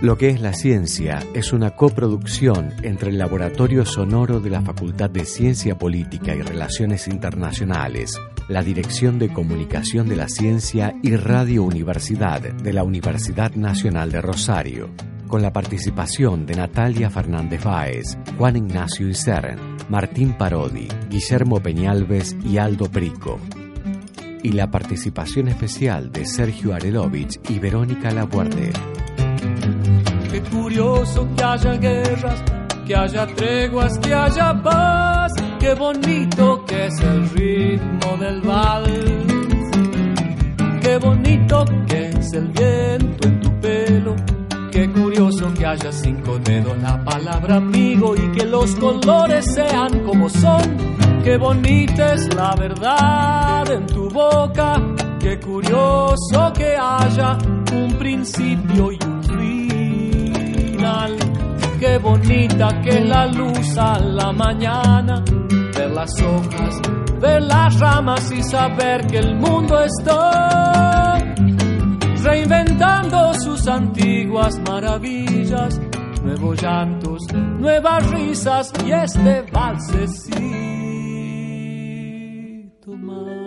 Lo que es la ciencia es una coproducción entre el Laboratorio Sonoro de la Facultad de Ciencia Política y Relaciones Internacionales, la Dirección de Comunicación de la Ciencia y Radio Universidad de la Universidad Nacional de Rosario, con la participación de Natalia Fernández Báez, Juan Ignacio Isern, Martín Parodi, Guillermo Peñalves y Aldo Prico. Y la participación especial de Sergio Arelovich y Verónica Laguarde. Qué curioso que haya guerras, que haya treguas, que haya paz. Qué bonito que es el ritmo del vals. Qué bonito que es el viento. Qué curioso que haya cinco dedos la palabra amigo y que los colores sean como son. Qué bonita es la verdad en tu boca. Qué curioso que haya un principio y un final. Qué bonita que es la luz a la mañana. Ver las hojas, ver las ramas y saber que el mundo está reinventando sus antiguas maravillas. Nuevos llantos, nuevas risas y este valsecito más.